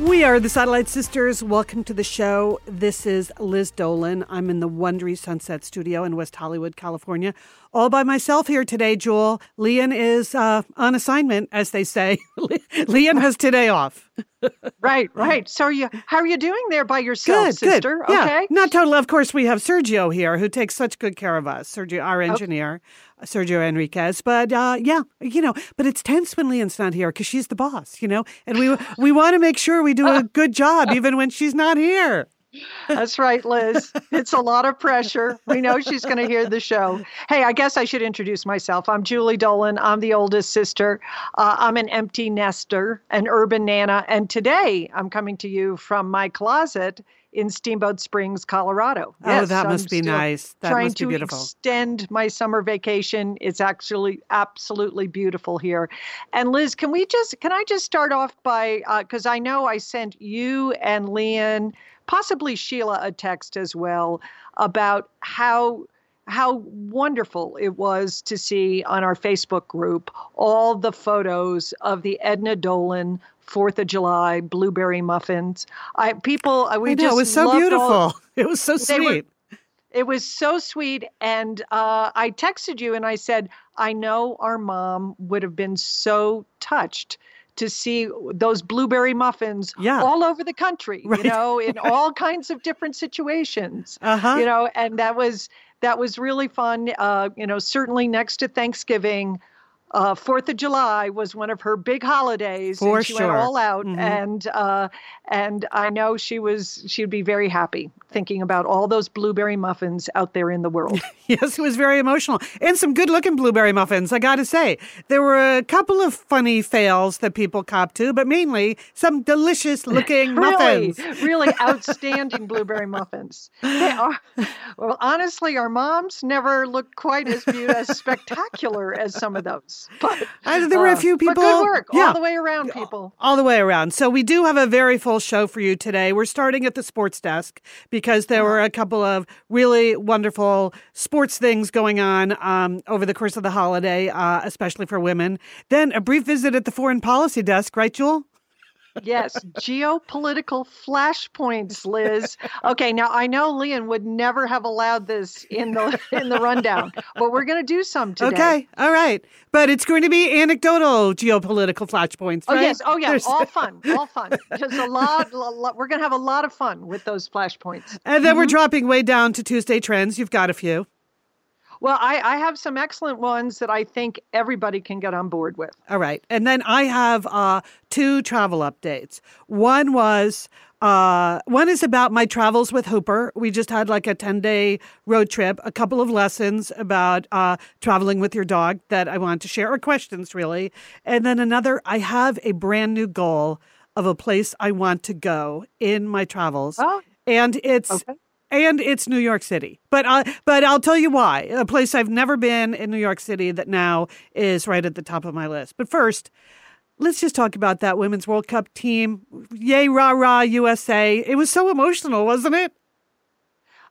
We are the Satellite Sisters. Welcome to the show. This is Liz Dolan. I'm in the Wondery Sunset Studio in West Hollywood, California. All by myself here today, Jewel. Lian is uh, on assignment, as they say. Lian has today off. right, right. So are you how are you doing there by yourself, good, sister? Good. Yeah. Okay. Not totally. Of course, we have Sergio here who takes such good care of us. Sergio, our engineer, okay. Sergio Enriquez. But uh, yeah, you know, but it's tense when Lian's not here because she's the boss, you know, and we we want to make sure we do a good job even when she's not here. That's right, Liz. It's a lot of pressure. We know she's going to hear the show. Hey, I guess I should introduce myself. I'm Julie Dolan. I'm the oldest sister. Uh, I'm an empty nester, an urban nana. And today I'm coming to you from my closet in Steamboat Springs, Colorado. Oh, yes, that must I'm be nice. That trying must be to beautiful. extend my summer vacation. It's actually absolutely beautiful here. And Liz, can we just can I just start off by because uh, I know I sent you and Lian, possibly Sheila a text as well about how how wonderful it was to see on our Facebook group all the photos of the Edna Dolan Fourth of July blueberry muffins. I people we I know, just it was so beautiful. All, it was so sweet. were, it was so sweet, and uh, I texted you and I said, I know our mom would have been so touched to see those blueberry muffins yeah. all over the country, right. you know, in all kinds of different situations, uh-huh. you know, and that was that was really fun. Uh, you know, certainly next to Thanksgiving, uh, Fourth of July was one of her big holidays, For and she sure. went all out, Mhm. and uh, and I know she was she'd be very happy thinking about all those blueberry muffins out there in the world. yes, it was very emotional. And some good looking blueberry muffins, I got to say. There were a couple of funny fails that people copped to, but mainly some delicious looking really, muffins. really outstanding blueberry muffins. They are, well, honestly, our moms never looked quite as as spectacular as some of those. But Uh, there were a uh, few people. good work yeah. all the way around, people. all the way around. So we do have a very full show for you today. We're starting at the sports desk because there were a couple of really wonderful sports things going on um, over the course of the holiday, uh, especially for women. Then a brief visit at the foreign policy desk, right, Jewel? Yes, geopolitical flashpoints, Liz. Okay, now I know Lian would never have allowed this in the in the rundown, but we're going to do some today. Okay, all right. But it's going to be anecdotal geopolitical flashpoints, Oh yes, oh yeah, There's- all fun, all fun. Just a lot, lo- lo- we're gonna have a lot of fun with those flashpoints. And then we're Mm-hmm. dropping way down to Tuesday trends. You've got a few. Well, I, I have some excellent ones that I think everybody can get on board with. All right. And then I have uh, two travel updates. One was uh, one is about my travels with Hooper. We just had like a 10 day road trip, a couple of lessons about uh, traveling with your dog that I want to share, or questions really. And then another, I have a brand new goal of a place I want to go in my travels. Oh, And it's okay. And it's New York City. But I, but I'll tell you why. A place I've never been in New York City that now is right at the top of my list. But first, let's just talk about that Women's World Cup team. Yay, rah, rah, USA. It was so emotional, wasn't it?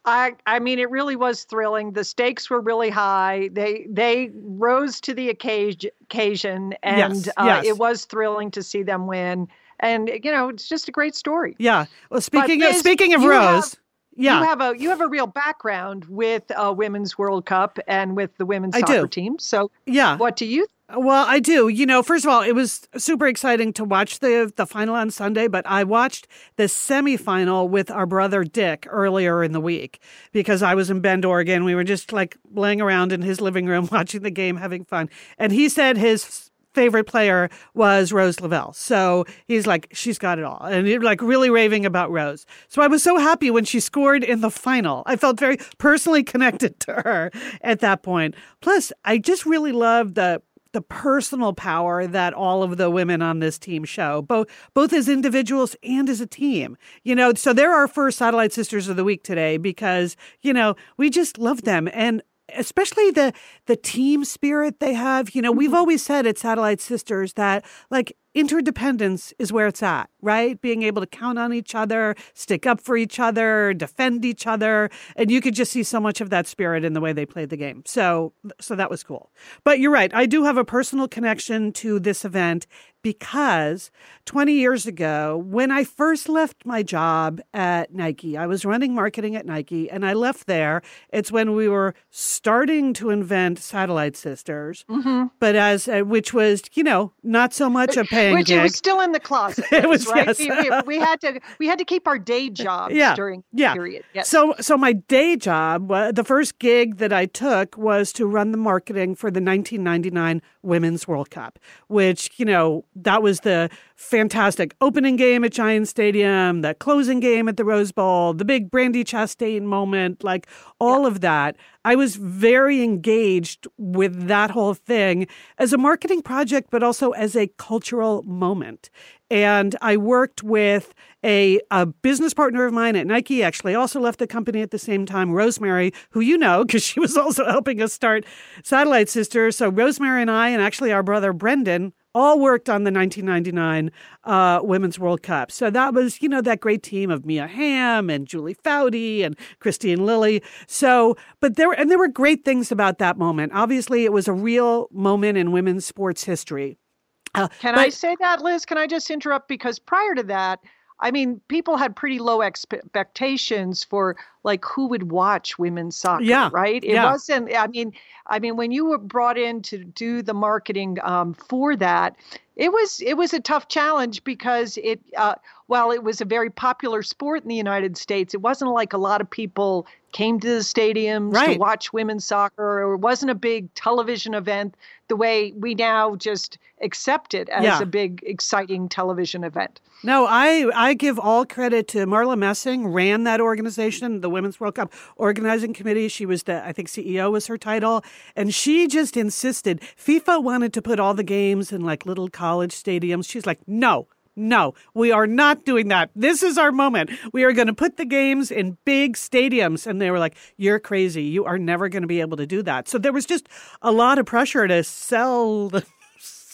I I mean, it really was thrilling. The stakes were really high. They they rose to the occasion, occasion and Yes, uh, yes. it was thrilling to see them win. And you know, it's just a great story. Yeah. Well, speaking of speaking of Rose, yeah, You have a you have a real background with uh, women's World Cup and with the women's I soccer do. team. So yeah. what do you Well, I do. You know, first of all, it was super exciting to watch the the final on Sunday, but I watched the semifinal with our brother Dick earlier in the week because I was in Bend, Oregon. We were just like laying around in his living room watching the game, having fun. And he said his favorite player was Rose Lavelle. So he's like, she's got it all. And he's like really raving about Rose. So I was so happy when she scored in the final. I felt very personally connected to her at that point. Plus, I just really loved the the personal power that all of the women on this team show, both both as individuals and as a team. You know, so they're our first satellite sisters of the week today because, you know, we just love them. And especially the the team spirit they have. You know, we've mm-hmm. always said at Satellite Sisters that like interdependence is where it's at, right? Being able to count on each other, stick up for each other, defend each other, and you could just see so much of that spirit in the way they played the game. So so that was cool. But you're right, I do have a personal connection to this event because 20 years ago, when I first left my job at Nike, I was running marketing at Nike and I left there. It's when we were starting to invent Satellite Sisters, mm-hmm. but as uh, which was, you know, not so much a paying which gig. it was still in the closet. it was right. Yes. We, we, we, had to we had to keep our day job yeah. during yeah. period. Yes. So so my day job, the first gig that I took was to run the marketing for the 1999 Women's World Cup, which you know that was the fantastic opening game at Giant Stadium, the closing game at the Rose Bowl, the big Brandi Chastain moment, like all yeah. of that. I was very engaged with that whole thing as a marketing project, but also as a cultural moment. And I worked with a, a business partner of mine at Nike, actually also left the company at the same time, Rosemary, who you know, because she was also helping us start Satellite Sisters. So Rosemary and I, and actually our brother Brendan, all worked on the 1999 uh, Women's World Cup. So that was, you know, that great team of Mia Hamm and Julie Foudy and Kristine Lilly. So, but there, and there were great things about that moment. Obviously, it was a real moment in women's sports history. Uh, Can but, I say that, Liz? Can I just interrupt? Because prior to that, I mean, people had pretty low expectations for like who would watch women's soccer, yeah, right? It yeah. wasn't. I mean, I mean, when you were brought in to do the marketing um, for that, it was it was a tough challenge because it uh, while it was a very popular sport in the United States, it wasn't like a lot of people came to the stadiums right. to watch women's soccer, or it wasn't a big television event the way we now just accept it as yeah. a big exciting television event. No, I I give all credit to Marla Messing, ran that organization, the Women's World Cup organizing committee. She was the I think CEO was her title, and she just insisted. FIFA wanted to put all the games in like little college stadiums. She's like, no. No, we are not doing that. This is our moment. We are going to put the games in big stadiums. And they were like, You're crazy. You are never going to be able to do that. So there was just a lot of pressure to sell the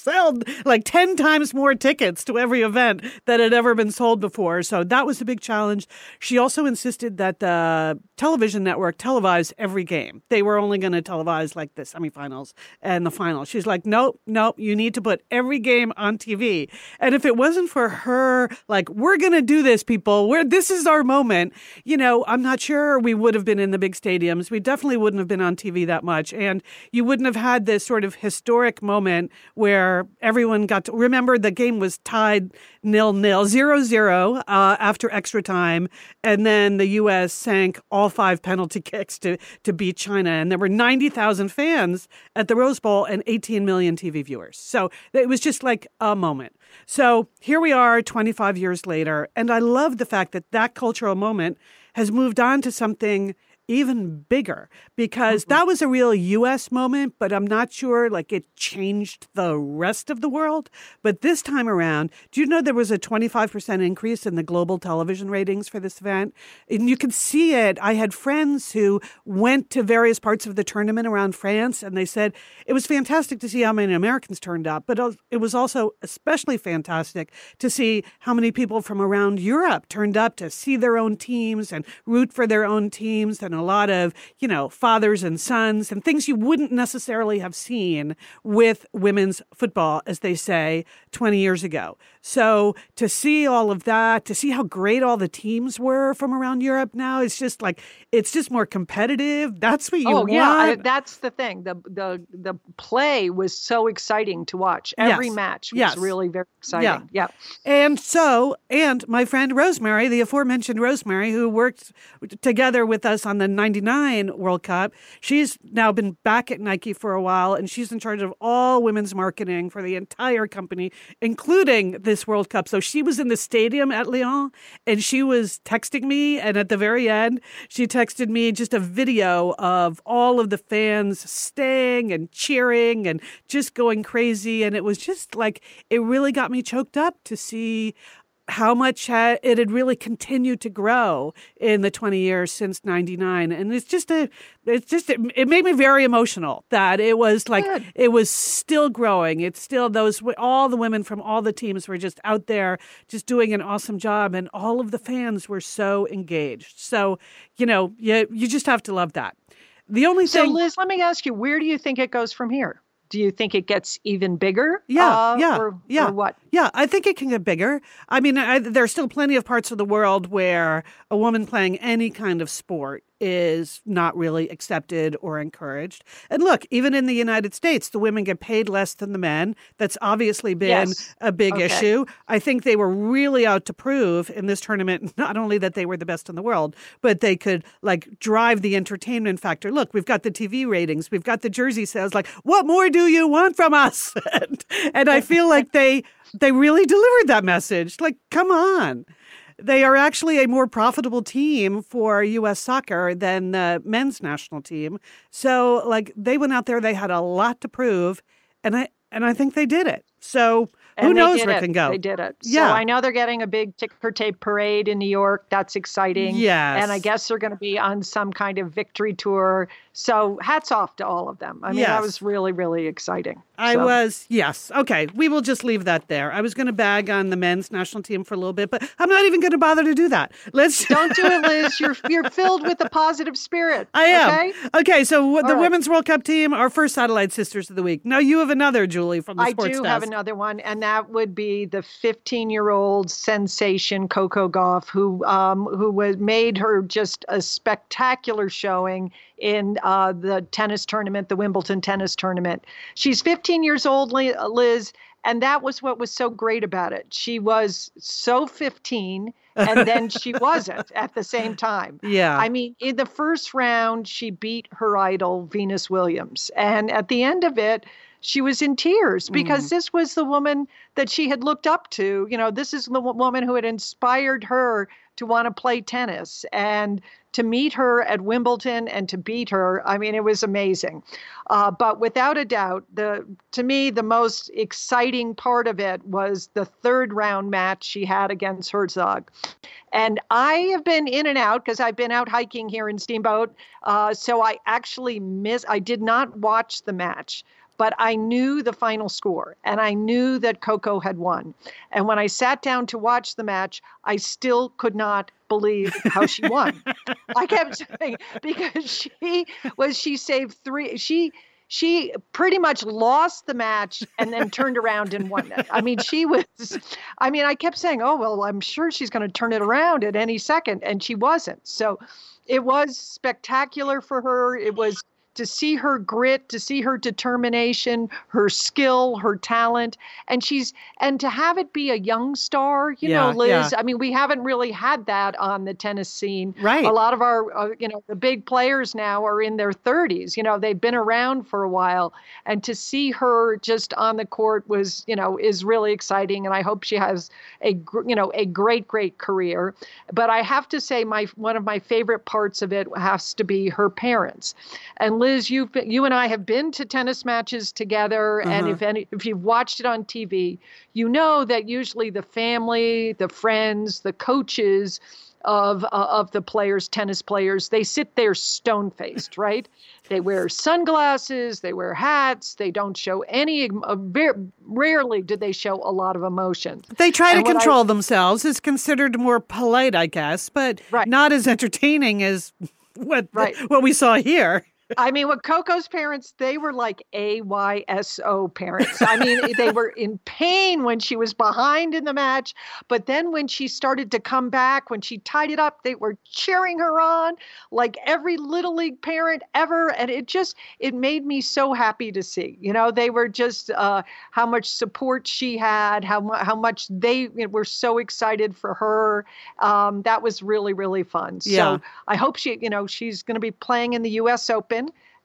sell like 10 times more tickets to every event that had ever been sold before. So that was a big challenge. She also insisted that the television network televise every game. They were only going to televise like the semifinals and the final. She's like, nope, nope, you need to put every game on TV. And if it wasn't for her, like, we're going to do this, people, where this is our moment, you know, I'm not sure we would have been in the big stadiums. We definitely wouldn't have been on TV that much. And you wouldn't have had this sort of historic moment where everyone got to remember the game was tied nil nil zero zero uh, after extra time, and then the U.S. sank all five penalty kicks to to beat China, and there were ninety thousand fans at the Rose Bowl and eighteen million TV viewers. So it was just like a moment. So here we are, twenty five years later, and I love the fact that that cultural moment has moved on to something even bigger because mm-hmm. that was a real US moment, but I'm not sure like it changed the rest of the world. But this time around, do you know there was a 25% increase in the global television ratings for this event? And you could see it. I had friends who went to various parts of the tournament around France and they said it was fantastic to see how many Americans turned up, but it was also especially fantastic to see how many people from around Europe turned up to see their own teams and root for their own teams and a lot of, you know, fathers and sons and things you wouldn't necessarily have seen with women's football, as they say, 20 years ago. So to see all of that, to see how great all the teams were from around Europe now, it's just like, it's just more competitive. That's what you oh, want. yeah, I, that's the thing. The the the play was so exciting to watch. Every Yes. match was Yes. really very exciting. Yeah. And so, and my friend Rosemary, the aforementioned Rosemary, who worked together with us on the 99 World Cup, she's now been back at Nike for a while and she's in charge of all women's marketing for the entire company, including this World Cup. So she was in the stadium at Lyon and she was texting me. And at the very end, she texted me just a video of all of the fans staying and cheering and just going crazy. And it was just like, it really got me choked up to see how much ha- it had really continued to grow in the 20 years since 99 and it's just a it's just it, it made me very emotional that it was like Good. it was still growing it's still those all the women from all the teams were just out there just doing an awesome job and all of the fans were so engaged so you know you you just have to love that the only So, thing Liz, let me ask you, where do you think it goes from here? Do you think it gets even bigger? Yeah, uh, yeah, or, yeah. Or what? Yeah, I think it can get bigger. I mean, I, there are still plenty of parts of the world where a woman playing any kind of sport is not really accepted or encouraged. And look, even in the United States, the women get paid less than the men. That's obviously been Yes. a big Okay. issue. I think they were really out to prove in this tournament not only that they were the best in the world, but they could like drive the entertainment factor. Look, we've got the TV ratings, we've got the jersey sales. Like, what more do you want from us? and, and I feel like they they really delivered that message. Like, come on. They are actually a more profitable team for U.S. soccer than the men's national team. So, like, they went out there, they had a lot to prove, and I and I think they did it. So, who And they knows where it. it can go? They did it. Yeah. So I know they're getting a big ticker tape parade in New York. That's exciting. Yes. And I guess they're going to be on some kind of victory tour. So hats off to all of them. I mean, Yes. that was really, really exciting. I So- was, yes. Okay, we will just leave that there. I was going to bag on the men's national team for a little bit, but I'm not even going to bother to do that. Let's. Don't do it, Liz. You're you're filled with a positive spirit. I am. Okay? Okay, so w- the right. Women's World Cup team, our first Satellite Sisters of the Week. Now you have another, Julie, from the I Sports do Desk. have another one, and that would be the 15-year-old sensation Coco Gauff, who um, who was made her just a spectacular showing in uh, the tennis tournament, the Wimbledon tennis tournament. She's 15 years old, Liz, and that was what was so great about it. She was so 15, and then she wasn't at the same time. Yeah. I mean, in the first round, she beat her idol, Venus Williams. And at the end of it, she was in tears because this was the woman that she had looked up to. You know, this is the wo- woman who had inspired her to want to play tennis and to meet her at Wimbledon and to beat her. I mean, it was amazing. Uh, but without a doubt, the to me the most exciting part of it was the third round match she had against Hercog. And I have been in and out because I've been out hiking here in Steamboat. Uh, so I actually miss. I did not watch the match, but I knew the final score and I knew that Coco had won. And when I sat down to watch the match, I still could not believe how she won. I kept saying because she was she saved three. She she pretty much lost the match and then turned around and won it. I mean, she was, I mean, I kept saying, oh, well, I'm sure she's going to turn it around at any second. And she wasn't. So it was spectacular for her. It was to see her grit, to see her determination, her skill, her talent. And she's, and to have it be a young star, you Yeah, know, Liz, yeah. I mean, we haven't really had that on the tennis scene. Right. A lot of our, uh, you know, the big players now are in their 30s. You know, they've been around for a while. And to see her just on the court was, you know, is really exciting. And I hope she has a, gr- you know, a great, great career. But I have to say, my one of my favorite parts of it has to be her parents. And Liz, you've you and I have been to tennis matches together. And Uh-huh. if any, if you've watched it on TV, you know that usually the family, the friends, the coaches of uh, of the players, tennis players, they sit there stone faced, right? They wear sunglasses, they wear hats, they don't show any. Uh, very, rarely do they show a lot of emotion. They try to And I- control themselves. It's considered more polite, I guess, but Right. not as entertaining as what Right. what we saw here. I mean, with Coco's parents, they were like AYSO parents. I mean, they were in pain when she was behind in the match. But then when she started to come back, when she tied it up, they were cheering her on like every little league parent ever. And it just, it made me so happy to see. You know, they were just uh, how much support she had, how, how much they were so excited for her. Um, that was really, really fun. Yeah. So I hope she, you know, she's going to be playing in the U.S. Open,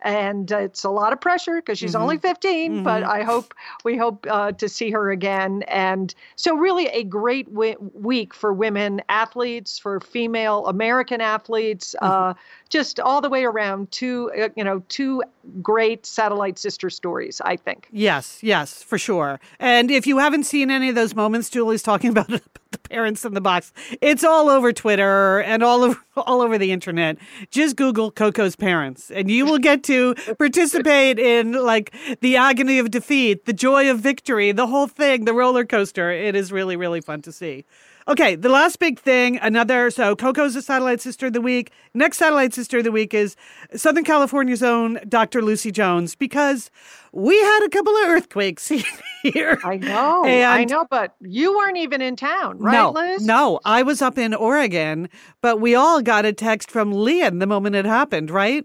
and it's a lot of pressure because she's only 15. But I hope we hope uh, to see her again. And so, really, a great w- week for women athletes, for female American athletes, uh, just all the way around. Two, uh, you know, two great satellite sister stories. I think. Yes, yes, for sure. And if you haven't seen any of those moments Julie's talking about the parents in the box, it's all over Twitter and all over all over the internet. Just Google Coco's parents and you will get to participate in like the agony of defeat, the joy of victory, the whole thing, the roller coaster. It is really really fun to see. Okay, the last big thing, another. So Coco's a satellite sister of the week. Next satellite sister of the week is Southern California's own Dr. Lucy Jones because we had a couple of earthquakes here. I know, I know, but you weren't even in town, right, no, Liz? no, I was up in Oregon, but we all got a text from Lian the moment it happened, right?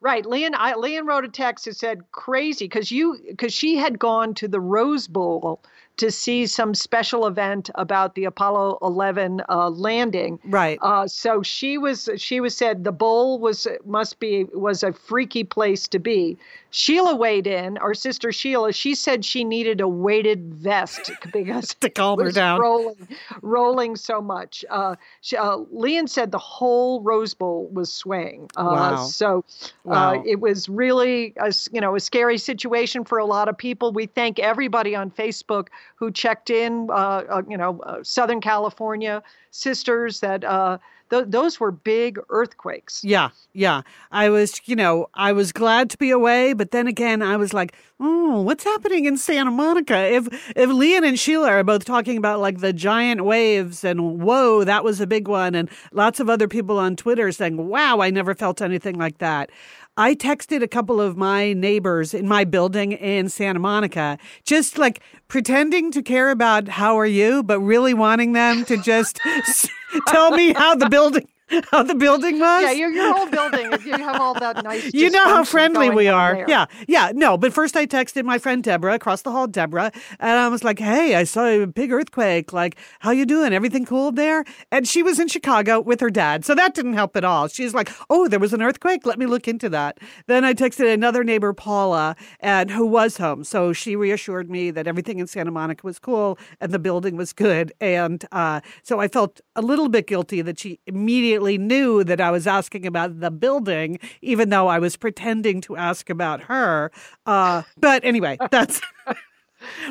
Right, Lian. I, Lian wrote a text that said crazy because you because she had gone to the Rose Bowl to see some special event about the Apollo 11 uh, landing. Right. Uh, so she was she was said the bowl was must be was a freaky place to be. Sheila weighed in, our sister Sheila. She said she needed a weighted vest because To calm her down. rolling, rolling so much. Uh, she, uh, Lian said the whole Rose Bowl was swaying. Uh, Wow. So Wow. uh, it was really a, you know a scary situation for a lot of people. We thank everybody on Facebook who checked in. Uh, uh, you know, uh, Southern California sisters that uh, th- those were big earthquakes. Yeah, yeah. I was, you know, I was glad to be away, but then again, I was like, oh, what's happening in Santa Monica? If if Lian and Sheila are both talking about like the giant waves and whoa, that was a big one, and lots of other people on Twitter saying, wow, I never felt anything like that. I texted a couple of my neighbors in my building in Santa Monica, just like pretending to care about how are you, but really wanting them to just tell me how the building how the building was. Yeah, your, your whole building, you have all that nice. You know how friendly we are. Yeah, yeah. No, but first I texted my friend Deborah across the hall, Deborah, and I was like, "Hey, I saw a big earthquake. Like, how you doing? Everything cool there?" And she was in Chicago with her dad, so that didn't help at all. She's like, "Oh, there was an earthquake. Let me look into that." Then I texted another neighbor, Paula, and who was home, so she reassured me that everything in Santa Monica was cool and the building was good. And uh, so I felt a little bit guilty that she immediately knew that I was asking about the building, even though I was pretending to ask about her. Uh, but anyway, that's. but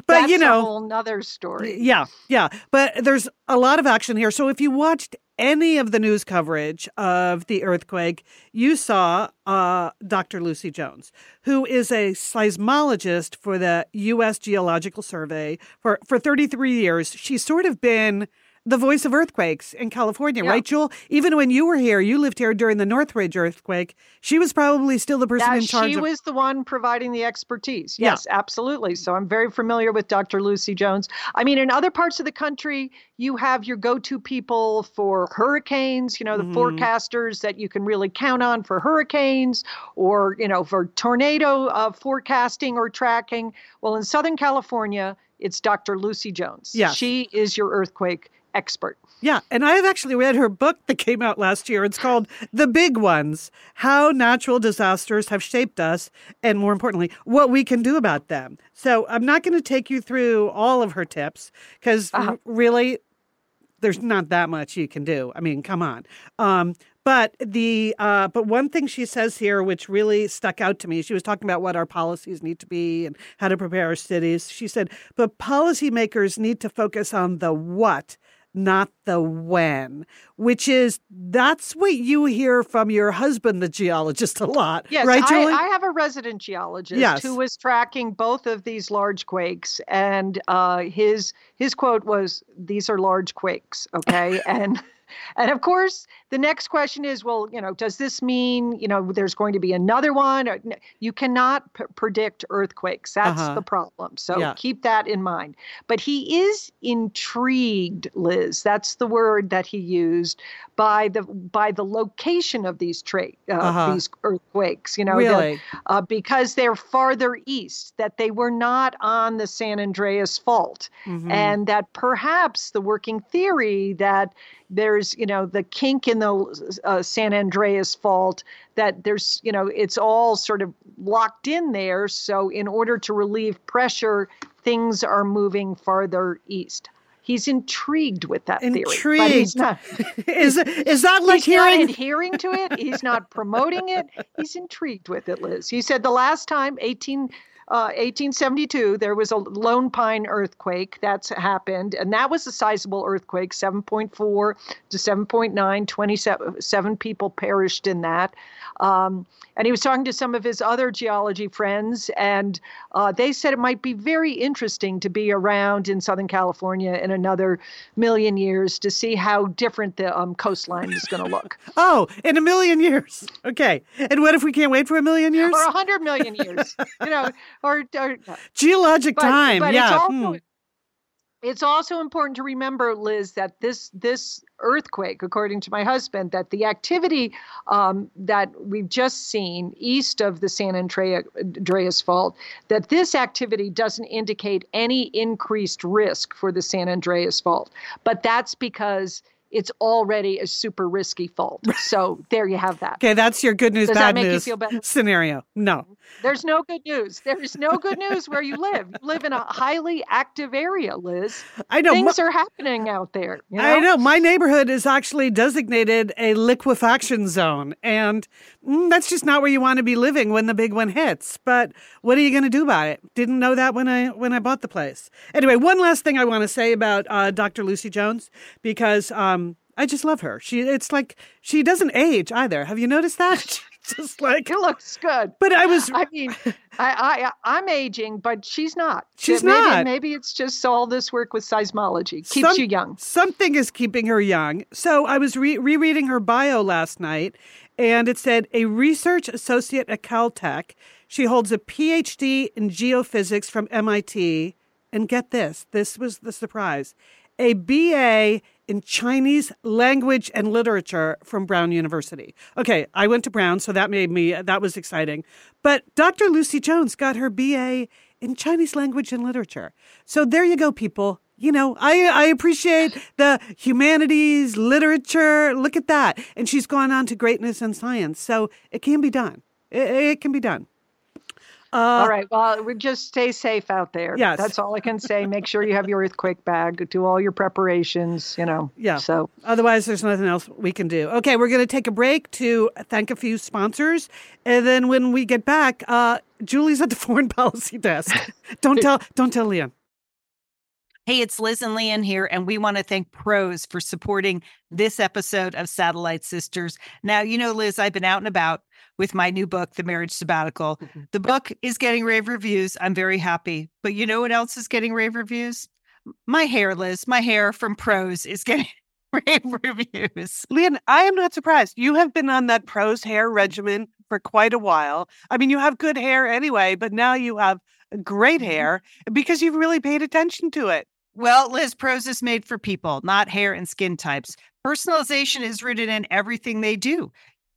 That's you know, a whole nother story. yeah, yeah. But there's a lot of action here. So if you watched any of the news coverage of the earthquake, you saw uh, Dr. Lucy Jones, who is a seismologist for the U.S. Geological Survey for, for 33 years. She's sort of been the voice of earthquakes in California, Yeah. right, Jewel? Even when you were here, you lived here during the Northridge earthquake. She was probably still the person That in charge she of. was the one providing the expertise. Yeah. Yes, absolutely. So I'm very familiar with Dr. Lucy Jones. I mean, in other parts of the country, you have your go-to people for hurricanes, you know, the Mhm. forecasters that you can really count on for hurricanes or, you know, for tornado uh, forecasting or tracking. Well, in Southern California, it's Dr. Lucy Jones. Yes. She is your earthquake expert. Yeah, and I've actually read her book that came out last year. It's called The Big Ones How Natural Disasters Have Shaped Us, and more importantly, what we can do about them. So I'm not going to take you through all of her tips because Uh-huh. really, there's not that much you can do. I mean, come on. Um, but the uh, but one thing she says here, which really stuck out to me, she was talking about what our policies need to be and how to prepare our cities. She said, "But policymakers need to focus on the what." Not the when, which is that's what you hear from your husband, the geologist, a lot. Yes, right, Julie? I, I have a resident geologist Yes. who was tracking both of these large quakes, and uh, his his quote was, "These are large quakes." Okay, and And of course, the next question is, well, you know, does this mean, you know, there's going to be another one? Or, you cannot p- predict earthquakes. That's Uh-huh. the problem. So Yeah. keep that in mind. But he is intrigued, Liz. That's the word that he used by the by the location of these tra- uh, Uh-huh. these earthquakes. You know, really? uh, because they're farther east, that they were not on the San Andreas Fault, Mhm. and that perhaps the working theory that there's, you know, the kink in the uh, San Andreas Fault, that there's, you know, it's all sort of locked in there. So, in order to relieve pressure, things are moving farther east. He's intrigued with that theory, but he's Intrigued. not. is is that like he's not adhering to it. He's not promoting it. He's intrigued with it, Liz. He said the last time, 18, uh, 1872, there was a Lone Pine earthquake that's happened, and that was a sizable earthquake 7.4 to 7.9. 27 people perished in that. Um, and he was talking to some of his other geology friends, and uh, they said it might be very interesting to be around in Southern California in another million years to see how different the um, coastline is going to look. Oh, in a million years. Okay. And what if we can't wait for a million years? or a hundred million years, you know, or, or Geologic but, time. but yeah. it's also hmm. it's also important to remember, Liz, that this this earthquake, according to my husband, that the activity um, that we've just seen east of the San Andreas Fault, that this activity doesn't indicate any increased risk for the San Andreas Fault, but that's because it's already a super risky fault. So there you have that. Okay, that's your good news, Does bad that make you news feel better? scenario. No. There's no good news. There's no good news where you live. You live in a highly active area, Liz. I know. Things my- are happening out there. You know? I know. My neighborhood is actually designated a liquefaction zone. And mm, that's just not where you want to be living when the big one hits. But what are you going to do about it? Didn't know that when I when I bought the place. Anyway, one last thing I want to say about uh, Dr. Lucy Jones because um, I just love her. She it's like she doesn't age either. Have you noticed that? just like It looks good. But I was I mean, I, I I'm aging, but she's not. She's maybe, not. Maybe it's just all this work with seismology keeps Some- you young. Something is keeping her young. So I was re- rereading her bio last night, and it said a research associate at Caltech. She holds a PhD in geophysics from MIT. And get this this was the surprise a BA in Chinese language and literature from Brown University. Okay, I went to Brown, so that made me, that was exciting. But Dr. Lucy Jones got her BA in Chinese language and literature. So there you go, people. You know, I, I appreciate the humanities, literature. Look at that. And she's gone on to greatness in science. So it can be done. It, it can be done. All right. Well, we just stay safe out there. Yes. That's all I can say. Make sure you have your earthquake bag. Do all your preparations. You know. Yeah. So Otherwise, there's nothing else we can do. Okay, we're going to take a break to thank a few sponsors, and then when we get back, uh, Julie's at the foreign policy desk. don't tell, don't tell Lian. Hey, it's Liz and Lian here, and we want to thank Prose for supporting this episode of Satellite Sisters. Now, you know, Liz, I've been out and about with my new book, The Marriage Sabbatical. Mm-hmm. The book is getting rave reviews. I'm very happy. But you know what else is getting rave reviews? My hair, Liz, my hair from Prose is getting rave reviews. Lian, I am not surprised. You have been on that Prose hair regimen for quite a while. I mean, you have good hair anyway, but now you have great mm-hmm. hair because you've really paid attention to it. Well, Liz, Prose is made for people, not hair and skin types. Personalization is rooted in everything they do,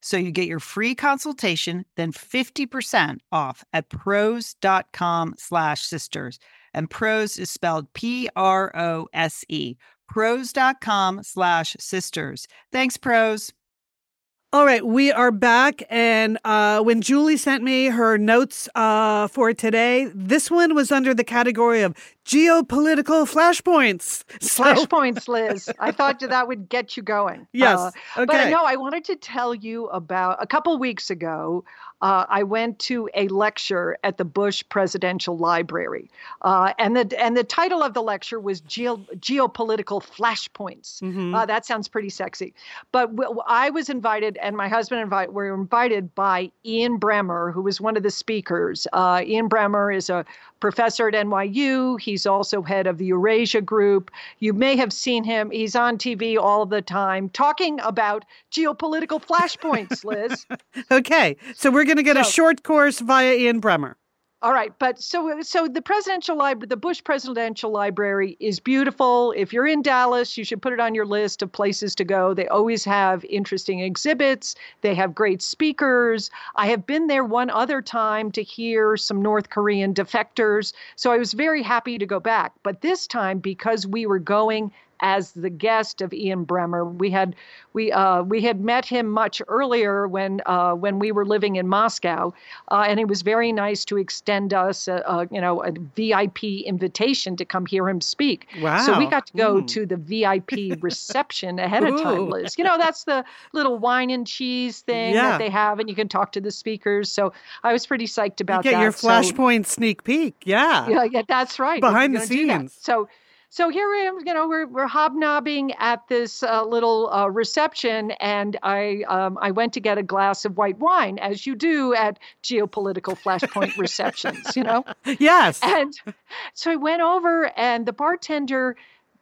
So you get your free consultation, then 50% off at prose.com slash sisters. And Prose is spelled P R O S E. Prose.com slash sisters. Thanks, Prose. All right, we are back. And uh, when Julie sent me her notes uh, for today, this one was under the category of geopolitical flashpoints. So, Flashpoints, Liz. I thought that would get you going. yes. Uh, okay. But no, I wanted to tell you about a couple weeks ago. Uh, I went to a lecture at the Bush Presidential Library, uh, and the and the title of the lecture was Geo, "Geopolitical Flashpoints." Mhm. Uh, that sounds pretty sexy. But w- I was invited, and my husband invite were invited by Ian Bremmer, who was one of the speakers. Uh, Ian Bremmer is a professor at NYU. He's also head of the Eurasia Group. You may have seen him. He's on TV all the time talking about geopolitical flashpoints, Liz. okay. So we're going to get a short course via Ian Bremmer. All right, but so so the presidential library, the Bush Presidential Library is beautiful. If you're in Dallas, you should put it on your list of places to go. They always have interesting exhibits. They have great speakers. I have been there one other time to hear some North Korean defectors, so I was very happy to go back. But this time, because we were going as the guest of Ian Bremmer. We had we uh, we had met him much earlier when uh, when we were living in Moscow, uh, and it was very nice to extend us a, a you know a VIP invitation to come hear him speak. Wow! So we got to go Mm. to the VIP reception ahead of time, Liz. You know that's the little wine and cheese thing Yeah. that they have, and you can talk to the speakers. So I was pretty psyched You about get that. your So- flashpoint sneak peek. Yeah. yeah, yeah, that's right. Behind the gonna do that. scenes. So, so here I am. You know, we're we're hobnobbing at this uh, little uh, reception, and I um, I went to get a glass of white wine, as you do at geopolitical flashpoint receptions. You know, Yes. and so I went over, and the bartender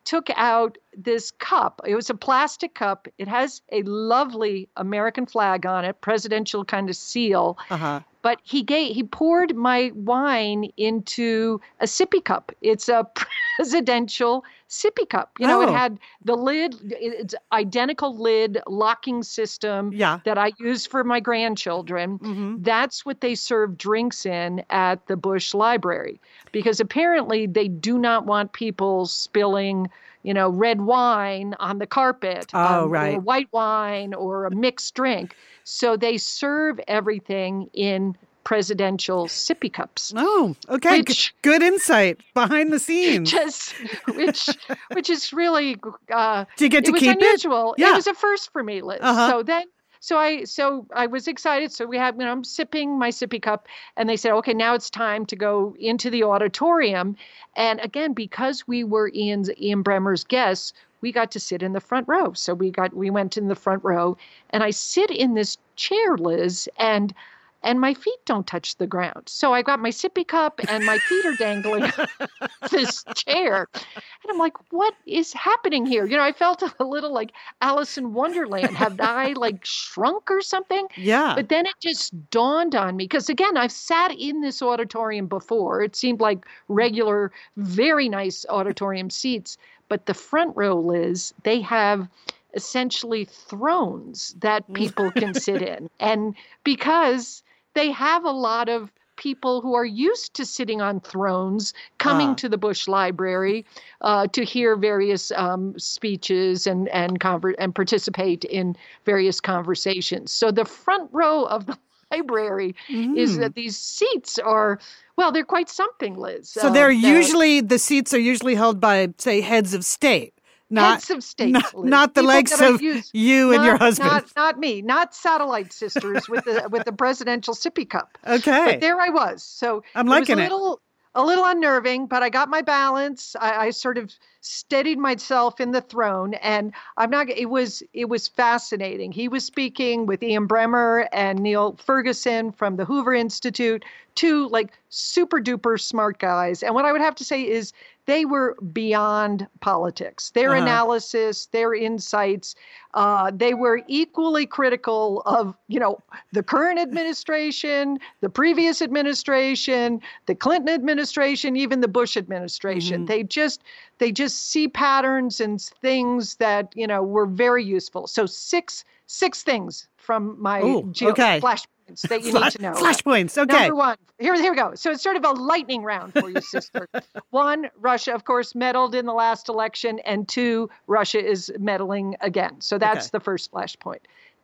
took out this cup. It was a plastic cup. It has a lovely American flag on it, presidential kind of seal Uh-huh. but he gave he poured my wine into a sippy cup. It's a presidential sippy cup. You know, Oh. it had the lid, it's identical lid locking system Yeah. that I use for my grandchildren. Mm-hmm. That's what they serve drinks in at the Bush Library because apparently they do not want people spilling, you know, red wine on the carpet, Oh, um, right. or white wine or a mixed drink. So they serve everything in presidential sippy cups. Oh, okay. Which- good insight behind the scenes. Just which which is really uh Do you get to it was keep it? unusual. Yeah. It was a first for me, Liz. Uh-huh. So then, so I, so I was excited. So we had, you know, I'm sipping my sippy cup, and they said, okay, now it's time to go into the auditorium. And again, because we were Ian's Ian Bremmer's guests, we got to sit in the front row. So we got, we went in the front row, and I sit in this chair, Liz, and and my feet don't touch the ground. So I got my sippy cup and my feet are dangling this chair. And I'm like, what is happening here? You know, I felt a little like Alice in Wonderland. Have I like shrunk or something? Yeah. But then it just dawned on me because again, I've sat in this auditorium before. It seemed like regular, very nice auditorium seats. But the front row, Liz, they have essentially thrones that mm. people can sit in. And because they have a lot of people who are used to sitting on thrones coming Ah. to the Bush Library uh, to hear various um, speeches and and conver- and participate in various conversations. So the front row of the library is Mm. that these seats are well, they're quite something, Liz. So they're the usually the seats are usually held by say heads of state, not heads of state, not, not the likes of used- you and your husband. Not, not me, not satellite sisters with the with the presidential sippy cup. okay. But there I was. So I'm it was liking a it. little a little unnerving, but I got my balance. I, I, sort of steadied myself in the throne, and I'm not. It was it was fascinating. He was speaking with Ian Bremmer and Niall Ferguson from the Hoover Institute, two like super duper smart guys. And what I would have to say is they were beyond politics. Their uh-huh. analysis, their insights, uh, they were equally critical of, you know, the current administration, the previous administration, the Clinton administration, even the Bush administration. Mm-hmm. They just they just see patterns and things that you know were very useful. So six six things from my Ooh, geo- okay. flash that you need to know. Flashpoints. Okay. Number one. Here, here we go. So it's sort of a lightning round for you, sister. one, Russia, of course, meddled in the last election, and two, Russia is meddling again. So that's okay. the first flashpoint.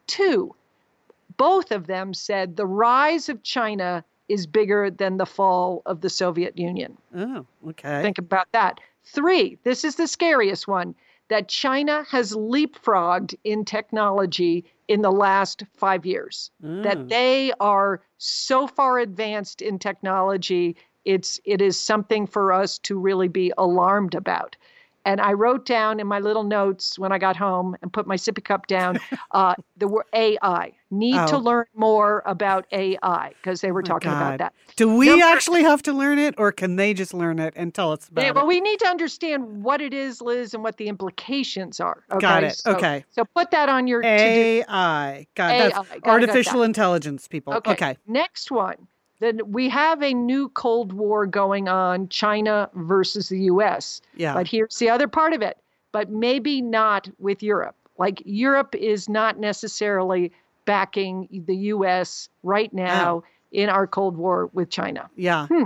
Two, both of them said the rise of China is bigger than the fall of the Soviet Union. Oh, okay. Think about that. Three, this is the scariest one that China has leapfrogged in technology in the last five years. Mm. That they are so far advanced in technology, it's it is something for us to really be alarmed about. And I wrote down in my little notes when I got home and put my sippy cup down uh, the word AI. Need oh. to learn more about AI because they were oh talking God. about that. Do we actually have to learn it, or can they just learn it and tell us about yeah, it? Well, we need to understand what it is, Liz, and what the implications are. Okay? Got it. So, okay. So put that on your AI. Got AI. That's got artificial that. intelligence, people. Okay. okay. Next one then we have a new Cold War going on, China versus the US. Yeah. But here's the other part of it, but maybe not with Europe. Like Europe is not necessarily backing the US right now oh. in our Cold War with China. Yeah. Hmm.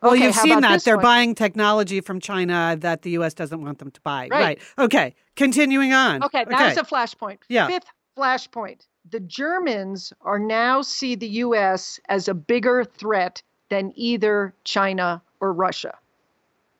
Well, okay, you've seen that. They're one? buying technology from China that the U.S. doesn't want them to buy. Right. right. Okay. Continuing on. Okay. That was a flashpoint. Yeah. Fifth flashpoint the Germans are now see the US as a bigger threat than either China or Russia.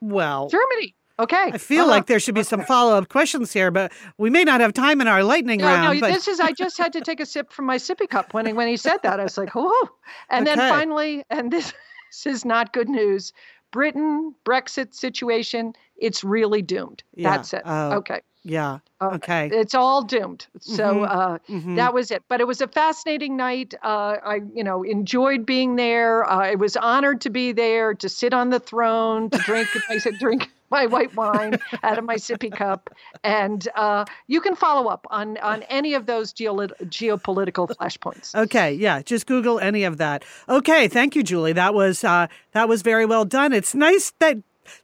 Well, Germany. Okay. I feel uh-huh. like there should be some follow up questions here, but we may not have time in our lightning no, round. No, but... this is, I just had to take a sip from my sippy cup when, when he said that. I was like, oh. And okay. then finally, and this, this is not good news Britain, Brexit situation, it's really doomed. Yeah. That's it. Uh, okay. Yeah. Uh, okay. It's all doomed. So mm-hmm. Uh, mm-hmm. that was it. But it was a fascinating night. Uh, I, you know, enjoyed being there. Uh, I was honored to be there, to sit on the throne, to drink. I said, drink my white wine out of my sippy cup. And uh, you can follow up on on any of those geolit- geopolitical flashpoints. Okay. Yeah. Just Google any of that. Okay. Thank you, Julie. That was uh, that was very well done. It's nice that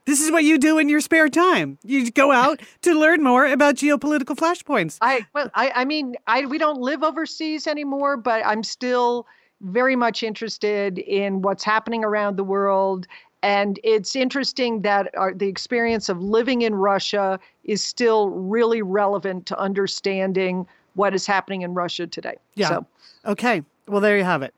this is what you do in your spare time. You go out to learn more about geopolitical flashpoints. I well, I, I mean, I we don't live overseas anymore, but I'm still very much interested in what's happening around the world. And it's interesting that our, the experience of living in Russia is still really relevant to understanding what is happening in Russia today. Yeah. So. Okay. Well, there you have it.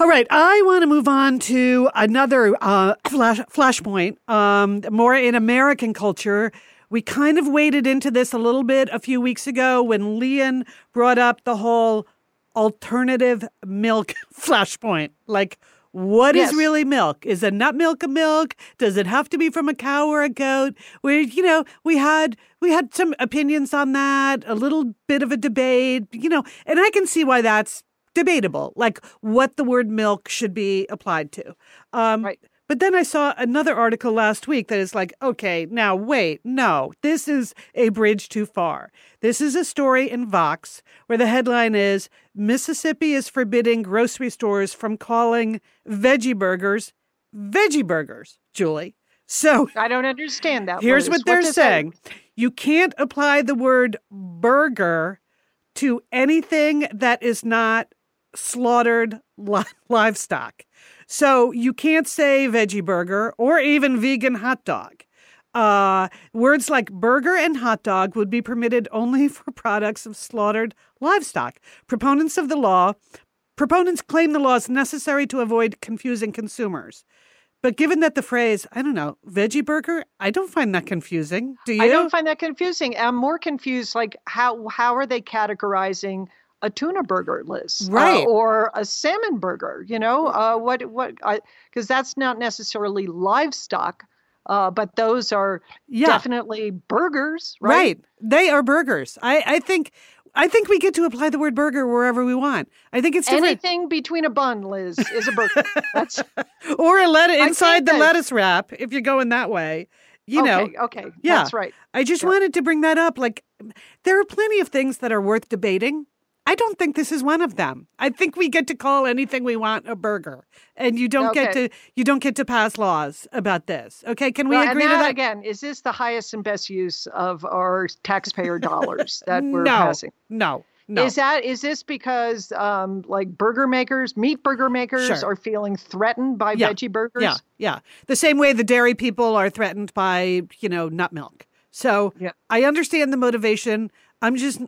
All right, I want to move on to another uh, flash, flashpoint, um, more in American culture. We kind of waded into this a little bit a few weeks ago when Lian brought up the whole alternative milk flashpoint. Like, what yes. is really milk? Is a nut milk a milk? Does it have to be from a cow or a goat? We, you know, we had we had some opinions on that, a little bit of a debate, you know, and I can see why that's debatable, like what the word milk should be applied to. Um, right. But then I saw another article last week that is like, okay, now wait, no, this is a bridge too far. This is a story in Vox where the headline is Mississippi is forbidding grocery stores from calling veggie burgers veggie burgers, Julie. So I don't understand that. Here's what they're what saying. You can't apply the word burger to anything that is not slaughtered li- livestock. So you can't say veggie burger or even vegan hot dog. Uh, words like burger and hot dog would be permitted only for products of slaughtered livestock. Proponents of the law, proponents claim the law is necessary to avoid confusing consumers. But given that the phrase, I don't know, veggie burger, I don't find that confusing. Do you? I don't find that confusing. I'm more confused like how how are they categorizing a tuna burger, Liz, uh, Right. or a salmon burger. You know, uh, what what? Because that's not necessarily livestock, uh, but those are Yeah. definitely burgers, right? Right. They are burgers. I, I think I think we get to apply the word burger wherever we want. I think it's different. Anything between a bun, Liz, is a burger. That's or a lettuce inside the that- lettuce wrap if you're going that way. You know, okay. Okay, yeah. that's right. I just Yeah. wanted to bring that up. Like, there are plenty of things that are worth debating. I don't think this is one of them. I think we get to call anything we want a burger, and you don't get to you don't get to pass laws about this. Okay, can we Well, agree to that? again? Is this the highest and best use of our taxpayer dollars that we're no, passing? no, no. Is that is this because um, like burger makers, meat burger makers, Sure. are feeling threatened by Yeah. veggie burgers? Yeah, yeah. The same way the dairy people are threatened by, you know, nut milk. So Yeah. I understand the motivation. I'm just,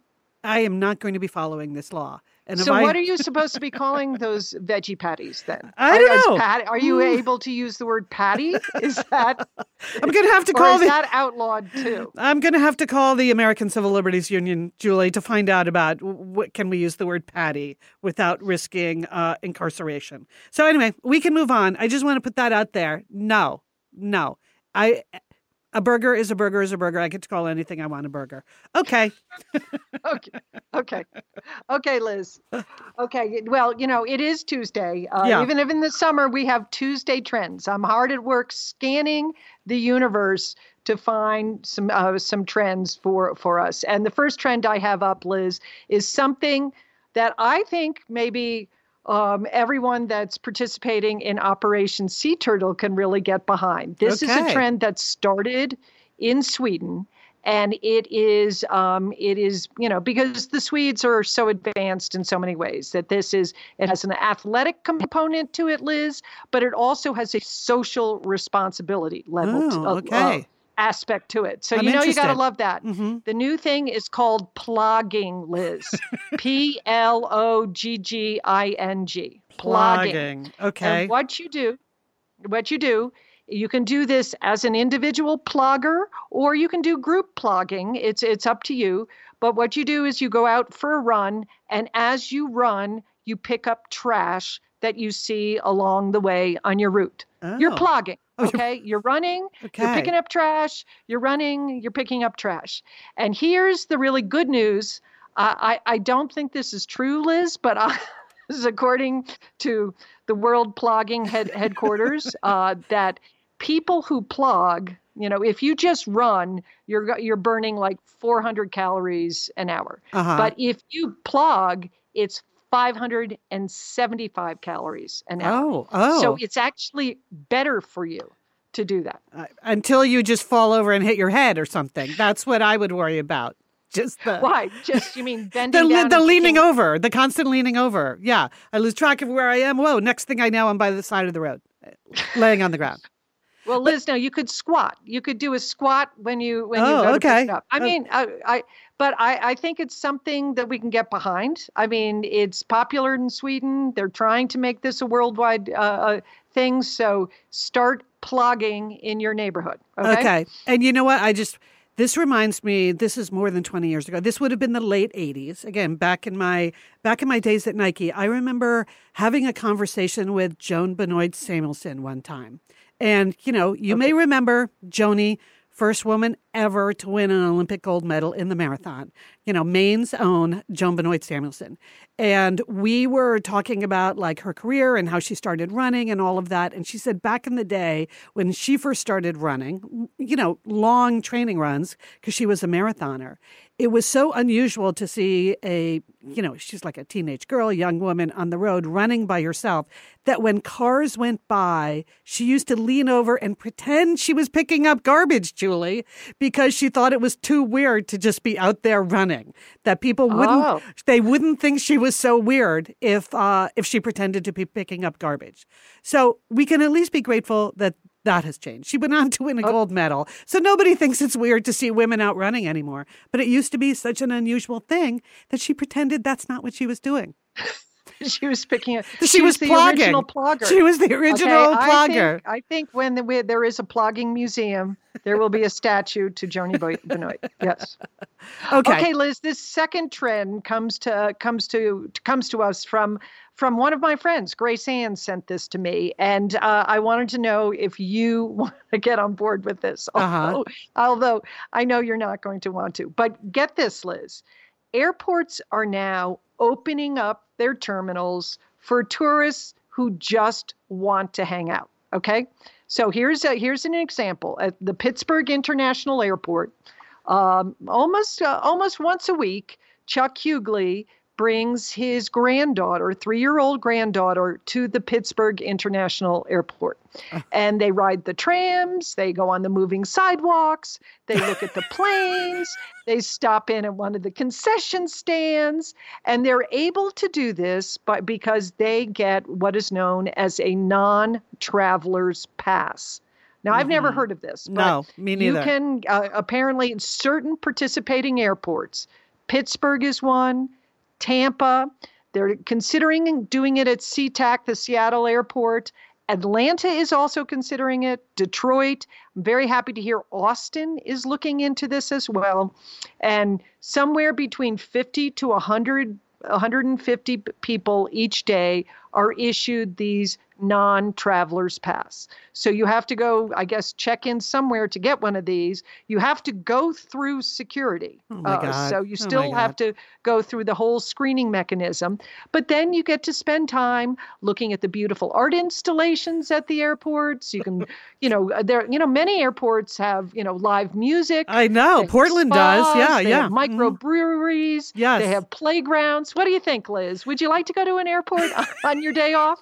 I am not going to be following this law. And So I, what are you supposed to be calling those veggie patties then? I Are- don't is know. pat- are you able to use the word patty? Is that I'm going to have to call is the. that outlawed too? I'm going to have to call the American Civil Liberties Union, Julie, to find out about what can we use the word patty without risking uh, incarceration. So anyway, we can move on. I just want to put that out there. No, no, I. A burger is a burger is a burger. I get to call anything I want a burger. Okay. okay okay okay liz okay well you know it is tuesday uh, Yeah. even if in the summer we have tuesday trends i'm hard at work scanning the universe to find some uh, some trends for for us and the first trend i have up liz is something that i think maybe um, everyone that's participating in Operation Sea Turtle can really get behind. This is a trend that started in Sweden, and it is um, it is you know because the Swedes are so advanced in so many ways that this is it has an athletic component to it, Liz, but it also has a social responsibility level Oh, to, uh, okay. Aspect to it. So I'm you know you got to love that. hmm The new thing is called plogging, Liz. P L O G G I N G. Plogging. Okay. And what you do, what you do, you can do this as an individual plogger or you can do group plogging. It's it's up to you. But what you do is you go out for a run and as you run, you pick up trash that you see along the way on your route. You're Oh, plogging. Oh, you're- Okay, you're running, okay. you're picking up trash, you're running, you're picking up trash. And here's the really good news. Uh, I, I don't think this is true, Liz, but I, this is according to the World Plogging head, headquarters uh, that people who plog, you know, if you just run, you're you're burning like 400 calories an hour. Uh-huh. But if you plog, it's 575 calories an hour. oh, oh. So it's actually better for you to do that. Uh, until you just fall over and hit your head or something. That's what I would worry about. Just the Right. Just, you mean bending down the leaning picking- over, the constant leaning over. Yeah, I lose track of where I am. Whoa! Next thing I know, I'm by the side of the road, laying on the ground. Well, Liz, no, you could squat. You could do a squat when you when you Oh, go to pick okay. up. I Oh. mean, I, I but I, I think it's something that we can get behind. I mean, it's popular in Sweden. They're trying to make this a worldwide uh, uh, thing. So start plogging in your neighborhood. Okay. Okay. And you know what? I just this reminds me this is more than 20 years ago. This would have been the late 80s. Again, back in my back in my days at Nike, I remember having a conversation with Joan Benoit Samuelson one time. And you know, you may remember Joni first woman ever to win an Olympic gold medal in the marathon. You know, Maine's own Joan Benoit Samuelson. And we were talking about like her career and how she started running and all of that. And she said back in the day when she first started running, you know, long training runs because she was a marathoner. It was so unusual to see a, you know, she's like a teenage girl, young woman on the road running by herself, that when cars went by, she used to lean over and pretend she was picking up garbage, Julie, because she thought it was too weird to just be out there running. That people wouldn't Oh. they wouldn't think she was so weird if uh, if she pretended to be picking up garbage. So we can at least be grateful that that has changed. She went on to win a gold medal, so nobody thinks it's weird to see women out running anymore. But it used to be such an unusual thing that she pretended that's not what she was doing. she was picking it. She was the plogging. original plogger. She was the original okay. I think, I think when the, when there is a plogging museum, there will be a statue to Joni Benoit. Yes. Okay. Okay, Liz. This second trend comes to comes to comes to us from from one of my friends. Grace Ann sent this to me, and uh, I wanted to know if you want to get on board with this. Uh-huh. Although, although I know you're not going to want to, but get this, Liz. Airports are now opening up their terminals for tourists who just want to hang out. Okay, so here's a here's an example at the Pittsburgh International Airport. Um, almost uh, almost once a week, Chuck Hughley brings his granddaughter, three-year-old granddaughter, to the Pittsburgh International Airport, and they ride the trams. They go on the moving sidewalks. They look at the planes. They stop in at one of the concession stands, and they're able to do this by, because they get what is known as a non-traveler's pass. Now, I've never Mhm. heard of this. But No, me neither. you can uh, apparently in certain participating airports. Pittsburgh is one, Tampa. They're considering doing it at SeaTac, the Seattle airport. Atlanta is also considering it. Detroit. I'm very happy to hear Austin is looking into this as well. And somewhere between 50 to 100, 150 people each day are issued these non traveler's pass. So you have to go, I guess, check in somewhere to get one of these. You have to go through security. Oh God. So you Oh still have to go through the whole screening mechanism. But then you get to spend time looking at the beautiful art installations at the airports. You can, you know, uh, there, you know, many airports have, you know, live music. I know. Portland does. Yeah, yeah. Have Mhm. Yes. They have playgrounds. What do you think, Liz? Would you like to go to an airport on your day off?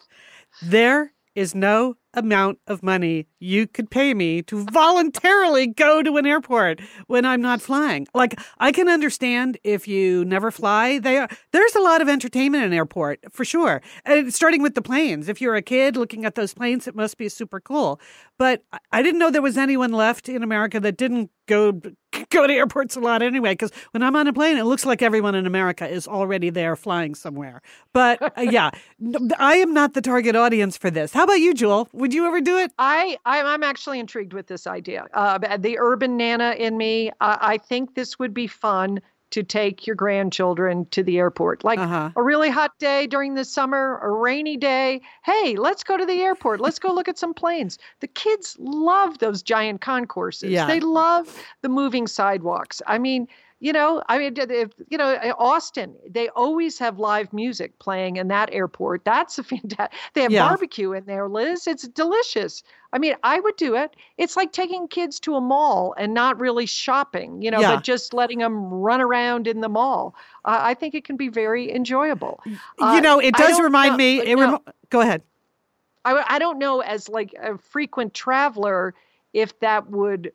There is no amount of money you could pay me to voluntarily go to an airport when I'm not flying. Like I can understand if you never fly, they are, there's a lot of entertainment in an airport for sure. And starting with the planes. If you're a kid looking at those planes, it must be super cool. But I- didn't know there was anyone left in America that didn't go go to airports a lot anyway because when I'm on a plane it looks like everyone in America is already there flying somewhere. But uh, yeah, i am not the target audience for this. How about you, Jewel? Would you ever do it? I, I'm I'm actually intrigued with this idea. Uh, the urban nana in me, I, I think this would be fun to take your grandchildren to the airport. Like Uh-huh. a really hot day during the summer, a rainy day. Hey, let's go to the airport. Let's go look at some planes. The kids love those giant concourses. Yeah. They love the moving sidewalks. I mean, you know, I mean, if, you know, Austin, they always have live music playing in that airport. That's a fantastic. They have Yeah. barbecue in there, Liz. It's delicious. I mean, I would do it. It's like taking kids to a mall and not really shopping, you know, Yeah. but just letting them run around in the mall. Uh, I think it can be very enjoyable. Uh, you know, it does remind me. It no. rem- go ahead. I, I don't know as like a frequent traveler if that would uh,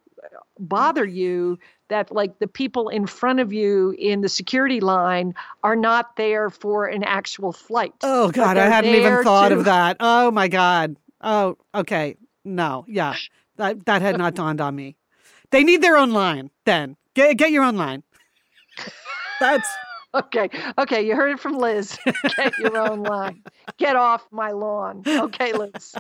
bother you that like the people in front of you in the security line are not there for an actual flight. Oh God, I hadn't even thought to- of that. Oh my God. Oh, okay. No, yeah, that that had not dawned on me. They need their own line. Then get get your own line. That's Okay, okay, you heard it from Liz. Get your own line. Get off my lawn. Okay, Liz.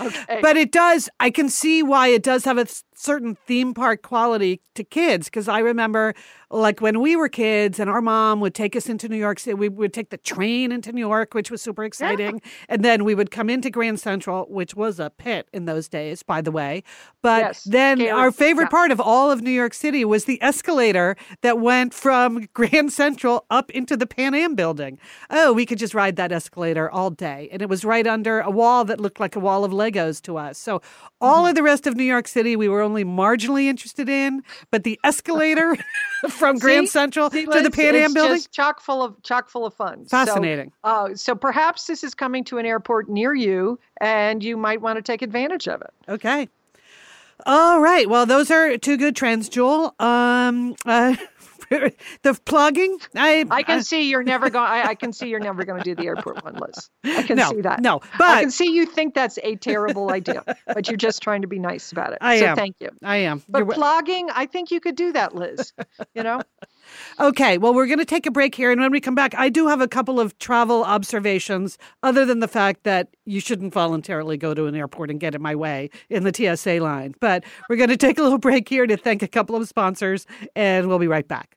Okay. but it does i can see why it does have a certain theme park quality to kids because i remember like when we were kids and our mom would take us into new york city we would take the train into new york which was super exciting and then we would come into grand central which was a pit in those days by the way but Yes, then our favorite Yeah. part of all of new york city was the escalator that went from grand central up into the pan am building. Oh we could just ride that escalator all day. And it was right under a wall that looked like a wall of legos to us. So all Mm-hmm. of the rest of new york city we were only marginally interested in but the escalator from grand central See, to the pan am building just chock full of chock full of fun. So, fascinating. uh, so perhaps this is coming to an airport near you, and you might want to take advantage of it. okay. All right. Well those are two good trends joel um uh, the plogging i I can see you're never going. I, I can see you're never going to do the airport one, Liz. I can no see that. no but I can see you think that's a terrible idea, but you're just trying to be nice about it. I so am. thank you. i am But You're- plugging, I think you could do that, Liz. You know, Okay, well, we're going to take a break here. And when we come back, I do have a couple of travel observations, other than the fact that you shouldn't voluntarily go to an airport and get in my way in the TSA line. But we're going to take a little break here to thank a couple of sponsors, and we'll be right back.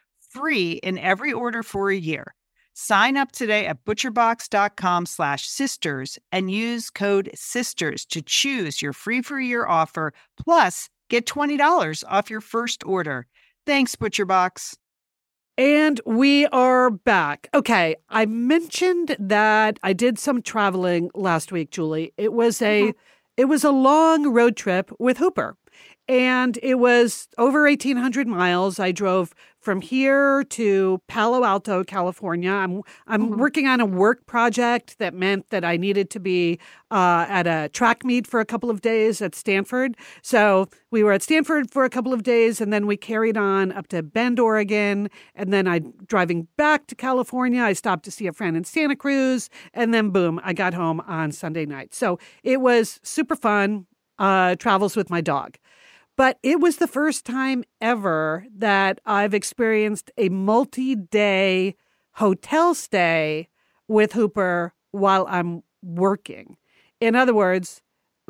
free in every order for a year. Sign up today at butcherbox.com slash sisters and use code sisters to choose your free for a year offer plus get $20 off your first order. Thanks, ButcherBox. And we are back. Okay, I mentioned that I did some traveling last week, Julie. It was a mm-hmm. it was a long road trip with Hooper. And it was over 1800 miles. I drove from here to Palo Alto, California. I'm I'm working on a work project that meant that I needed to be uh, at a track meet for a couple of days at Stanford. So we were at Stanford for a couple of days, and then we carried on up to Bend, Oregon, and then I driving back to California. I stopped to see a friend in Santa Cruz, and then boom, I got home on Sunday night. So it was super fun. Uh, travels with my dog. But it was the first time ever that I've experienced a multi day hotel stay with Hooper while I'm working. In other words,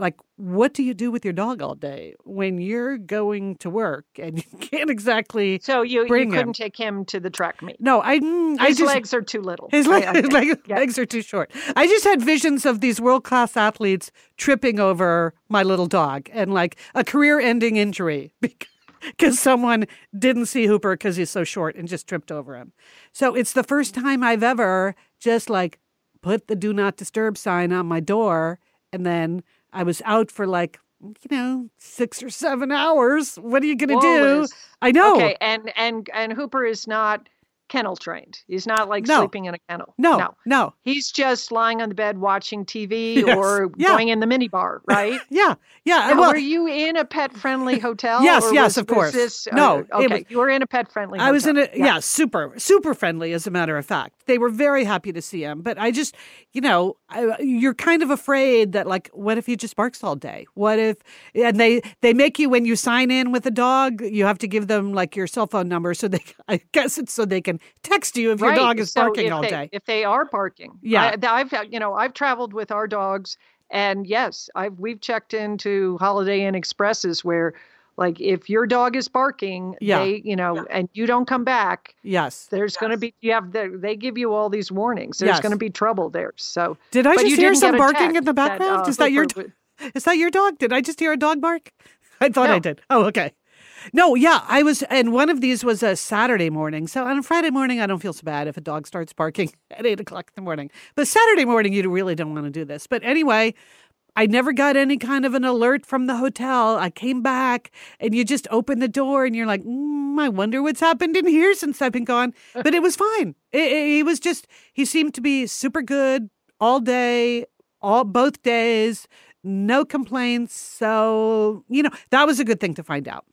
like, what do you do with your dog all day when you're going to work and you can't exactly? So you, you Bring him. couldn't take him to the track meet. No, I, mm, I His just legs are too little. his, leg, I his get leg- Yeah. legs are too short. I just had visions of these world class athletes tripping over my little dog and like a career ending injury because someone didn't see Hooper because he's so short and just tripped over him. So it's the first time I've ever just like put the do not disturb sign on my door and then I was out for like, you know, six or seven hours. What are you going to do? I know. Okay, and and and Hooper is not kennel trained. He's not like No. sleeping in a kennel. No, no. no. He's just lying on the bed watching TV Yes, or yeah. going in the minibar, right? Yeah, yeah. Now, well, were you in a pet friendly hotel? Yes, or yes, was- of course. This, No, okay, was- you were in a pet friendly. I was in a yeah. super super friendly as a matter of fact. They were very happy to see him, but I just you know I, you're kind of afraid that like what if he just barks all day? What if and they they make you when you sign in with a dog, you have to give them like your cell phone number so they I guess it's so they can text you if your dog is so barking all they, day. If they are barking, Yeah. I, I've you know I've traveled with our dogs, and yes, I've we've checked into Holiday Inn Expresses where. Like if your dog is barking, Yeah. they, you know, and you don't come back, Yes. there's going to be you have the, they give you all these warnings. There's Yes. going to be trouble there. So Did I but you just hear some barking in the background? uh, is that your Hooper do- would- is that your dog? Did I just hear a dog bark? I thought I did. Oh, okay. No, yeah, I was, and one of these was a Saturday morning. So on a Friday morning, I don't feel so bad if a dog starts barking at eight o'clock in the morning. But Saturday morning, you really don't want to do this. But anyway, I never got any kind of an alert from the hotel. I came back and you just open the door and you're like, mm, I wonder what's happened in here since I've been gone. But it was fine. It, it- he was just, he seemed to be super good all day, all both days, no complaints. So, you know, that was a good thing to find out.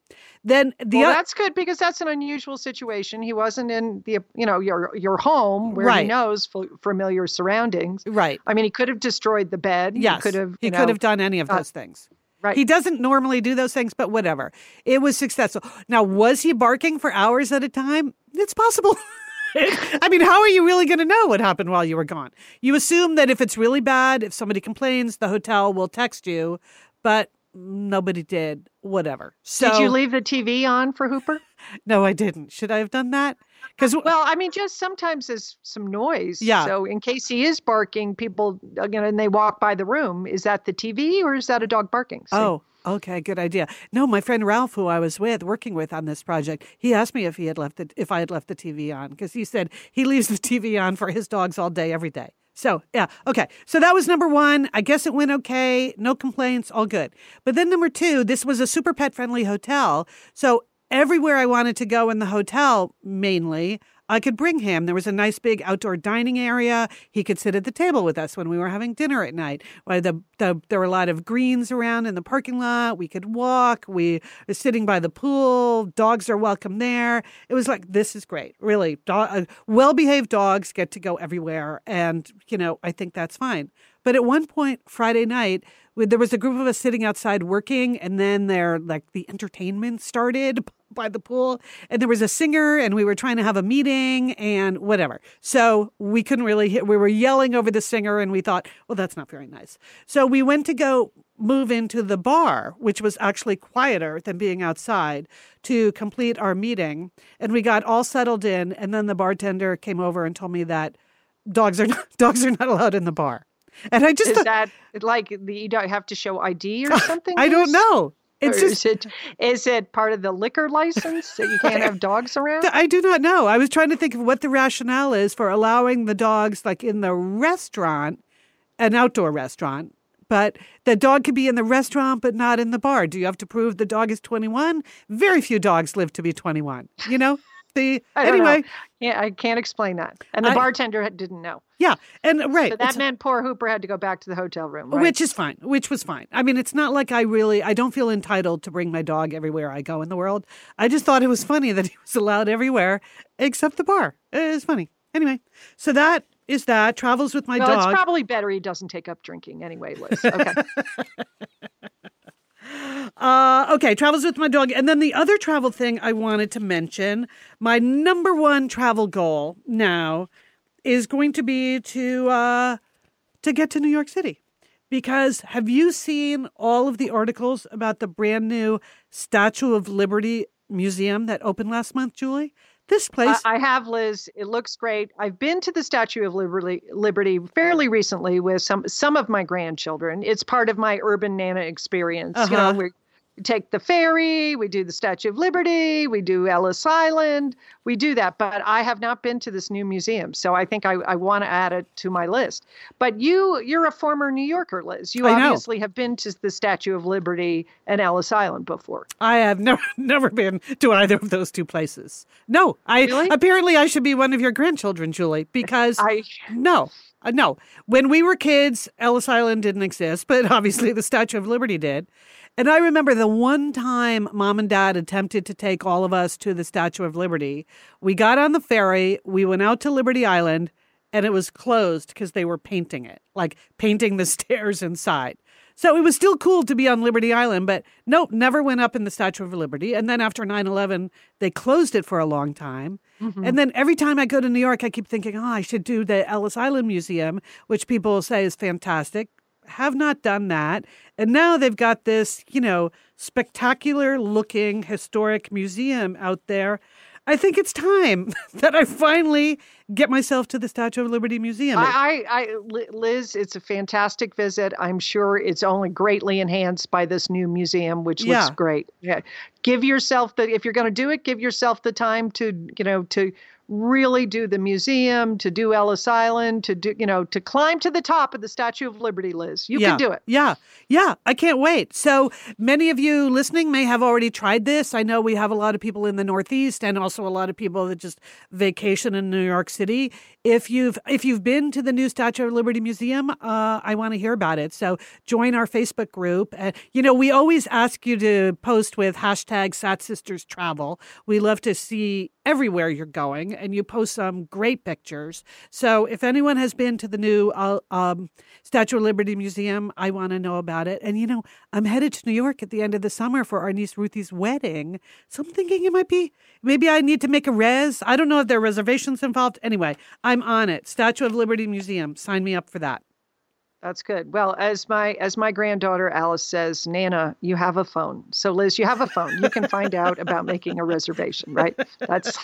Then the well, oth- that's good because that's an unusual situation. He wasn't in the you know your your home where Right. he knows familiar surroundings. right. I mean, he could have destroyed the bed. Yes. he could have. he you could have done any of uh, those things. Right. He doesn't normally do those things, but whatever. It was successful. Now, was he barking for hours at a time? It's possible. I mean, how are you really going to know what happened while you were gone? You assume that if it's really bad, if somebody complains, the hotel will text you, but nobody did. Whatever. So, Did you leave the TV on for Hooper? No, I didn't. Should I have done that? Because Well, I mean, just sometimes there's some noise. Yeah. So in case he is barking, people again, and they walk by the room. Is that the TV or is that a dog barking? See? Oh, okay, good idea. No, my friend Ralph, who I was with, working with on this project, he asked me if he had left the, if I had left the TV on because he said he leaves the TV on for his dogs all day, every day. So yeah, okay. So that was number one. I guess it went okay. No complaints, all good. But then number two, this was a super pet friendly hotel. So everywhere I wanted to go in the hotel, mainly, I could bring him. There was a nice big outdoor dining area. He could sit at the table with us when we were having dinner at night. The, the there were a lot of greens around in the parking lot. We could walk. We were sitting by the pool. Dogs are welcome there. It was like this is great. Really, uh, well-behaved dogs get to go everywhere, and you know I think that's fine. But at one point Friday night, there was a group of us sitting outside working, and then there like the entertainment started by the pool, and there was a singer, and we were trying to have a meeting and whatever. So we couldn't really hear. We were yelling over the singer, and we thought, well, that's not very nice. So we went to go move into the bar, which was actually quieter than being outside, to complete our meeting, and we got all settled in, and then the bartender came over and told me that dogs are not, dogs are not allowed in the bar. And I just Is thought, that like the, you don't have to show ID or something? I don't know. It's just is it is it part of the liquor license that you can't have dogs around? I do not know. I was trying to think of what the rationale is for allowing the dogs like in the restaurant, an outdoor restaurant, but the dog could be in the restaurant but not in the bar. Do you have to prove the dog is 21? Very few dogs live to be 21. You know? The don't know. anyway, Yeah, I can't explain that. And the I- bartender didn't know. yeah. And right. So that meant poor Hooper had to go back to the hotel room. Right? Which is fine. Which was fine. I mean, it's not like I really, I don't feel entitled to bring my dog everywhere I go in the world. I just thought it was funny that he was allowed everywhere except the bar. It's funny. Anyway, so that is that. Travels with my well, dog. it's probably better he doesn't take up drinking anyway, Liz. Okay. Uh, okay, travels with my dog. And then the other travel thing I wanted to mention my number one travel goal now is going to be to uh, to get to New York City. Because have you seen all of the articles about the brand new Statue of Liberty museum that opened last month, Julie? This place, I, I have, Liz. It looks great. I've been to the Statue of Liberty, Liberty fairly recently with some some of my grandchildren. It's part of my urban Nana experience. You know, Uh-huh. We take the ferry, we do the Statue of Liberty, we do Ellis Island, we do that. But I have not been to this new museum, so I think I, I want to add it to my list. But you, you're a former New Yorker, Liz. You I know. obviously have been to the Statue of Liberty and Ellis Island before. I have never never been to either of those two places. No, I Really? apparently I should be one of your grandchildren, Julie, because I No, uh, no. When we were kids, Ellis Island didn't exist, but obviously the Statue of Liberty did. And I remember the one time mom and dad attempted to take all of us to the Statue of Liberty. We got on the ferry, we went out to Liberty Island, and it was closed because they were painting it, like painting the stairs inside. So it was still cool to be on Liberty Island, but nope, never went up in the Statue of Liberty. And then after 9 11, they closed it for a long time. Mm-hmm. And then every time I go to New York, I keep thinking, oh, I should do the Ellis Island Museum, which people say is fantastic. Have not done that. And now they've got this, you know, spectacular looking historic museum out there. I think it's time that I finally get myself to the Statue of Liberty Museum. I, I, I, Liz, it's a fantastic visit. I'm sure it's only greatly enhanced by this new museum, which Yeah. looks great. Yeah. Give yourself the, if you're going to do it, give yourself the time to, you know, to really do the museum, to do Ellis Island, to do, you know, to climb to the top of the Statue of Liberty, Liz. You yeah, can do it. Yeah. Yeah. I can't wait. So many of you listening may have already tried this. I know we have a lot of people in the Northeast and also a lot of people that just vacation in New York City. If you've if you've been to the new Statue of Liberty Museum, uh, I want to hear about it. So join our Facebook group. And you know, we always ask you to post with hashtag Sat Sisters Travel. We love to see everywhere you're going, and you post some great pictures. So if anyone has been to the new uh, um, Statue of Liberty Museum, I want to know about it. And you know, I'm headed to New York at the end of the summer for our niece Ruthie's wedding. So I'm thinking it might be maybe I need to make a res. I don't know if there are reservations involved. Anyway, I'm on it. Statue of Liberty Museum. Sign me up for that. That's good. Well, as my as my granddaughter Alice says, Nana, you have a phone. So Liz, you have a phone. You can find out about making a reservation, right? That's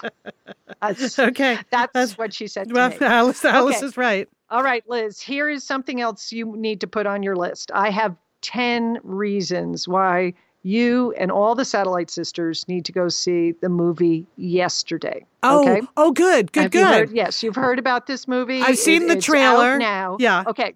that's okay. That's, that's what she said. well, me. Alice, Alice Okay. is right. All right, Liz. Here is something else you need to put on your list. I have ten reasons why you and all the satellite sisters need to go see the movie yesterday. Oh, okay. oh, good, good, Have good. you heard- yes, you've heard about this movie. I've seen It- the it's out trailer. now. Yeah. Okay.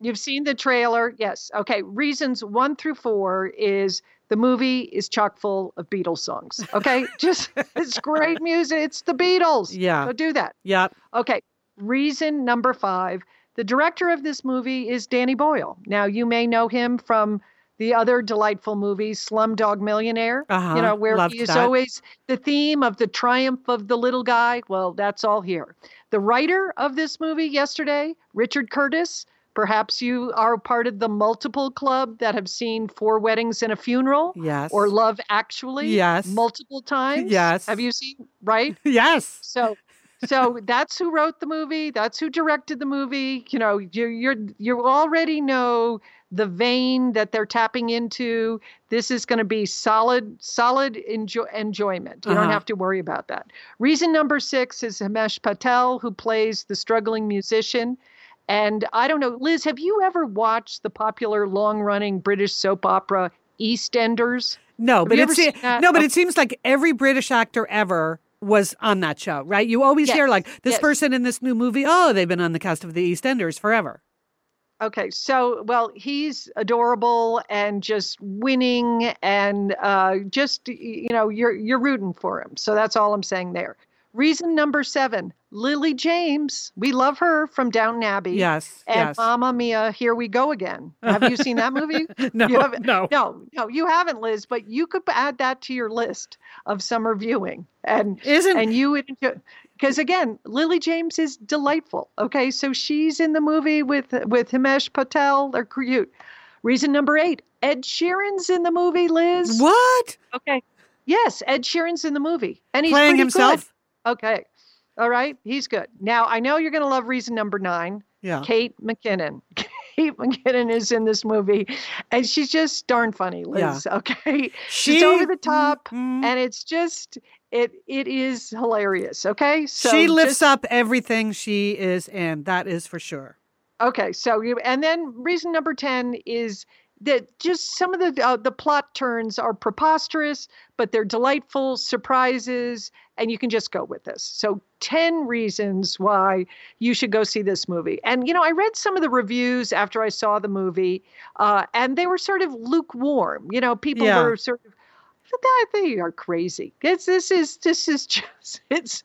You've seen the trailer. Yes. Okay. Reasons one through four is the movie is chock full of Beatles songs. Okay. Just it's great music. It's the Beatles. Yeah. So do that. Yeah. Okay. Reason number five. The director of this movie is Danny Boyle. Now you may know him from the other delightful movie, Slumdog Millionaire. Uh-huh. You know, where he is that. always the theme of the triumph of the little guy. Well, that's all here. The writer of this movie yesterday, Richard Curtis. Perhaps you are part of the multiple club that have seen Four Weddings and a Funeral Yes. or Love Actually Yes. multiple times. Yes. Have you seen, right? yes. So so that's who wrote the movie, that's who directed the movie. You know, you you're you already know the vein that they're tapping into. This is going to be solid solid enjoy, enjoyment. You Uh-huh. don't have to worry about that. Reason number 6 is Himesh Patel who plays the struggling musician. And I don't know, Liz, have you ever watched the popular long-running British soap opera EastEnders? No, but you it ever se- seen no, but Oh. it seems like every British actor ever was on that show, right? You always hear like this yes. person in this new movie. Oh, they've been on the cast of The EastEnders forever. Okay, so well, he's adorable and just winning, and uh, just you know, you're you're rooting for him. So that's all I'm saying there. Reason number seven: Lily James. We love her from Downton Abbey. Yes, And yes. Mamma Mia, here we go again. Have you seen that movie? no, no. No, no, you haven't, Liz. But you could add that to your list of summer viewing, and Isn't and you would because again lily james is delightful okay so she's in the movie with with himesh patel they're cute reason number eight ed sheeran's in the movie liz what okay yes ed sheeran's in the movie and he's playing himself? good. Okay all right he's good now i know you're going to love reason number nine Yeah. kate mckinnon Kate McKinnon is in this movie, and she's just darn funny, Liz. Okay, she's over the top, Mm, and it's just it it is hilarious okay so she lifts just- up everything she is in. That is for sure. okay so you and then reason number 10 is that just some of the uh, the plot turns are preposterous but they're delightful surprises and you can just go with this so 10 reasons why you should go see this movie and you know i read some of the reviews after i saw the movie uh, and they were sort of lukewarm you know people Yeah. were sort of they are crazy. It's this is this is just it's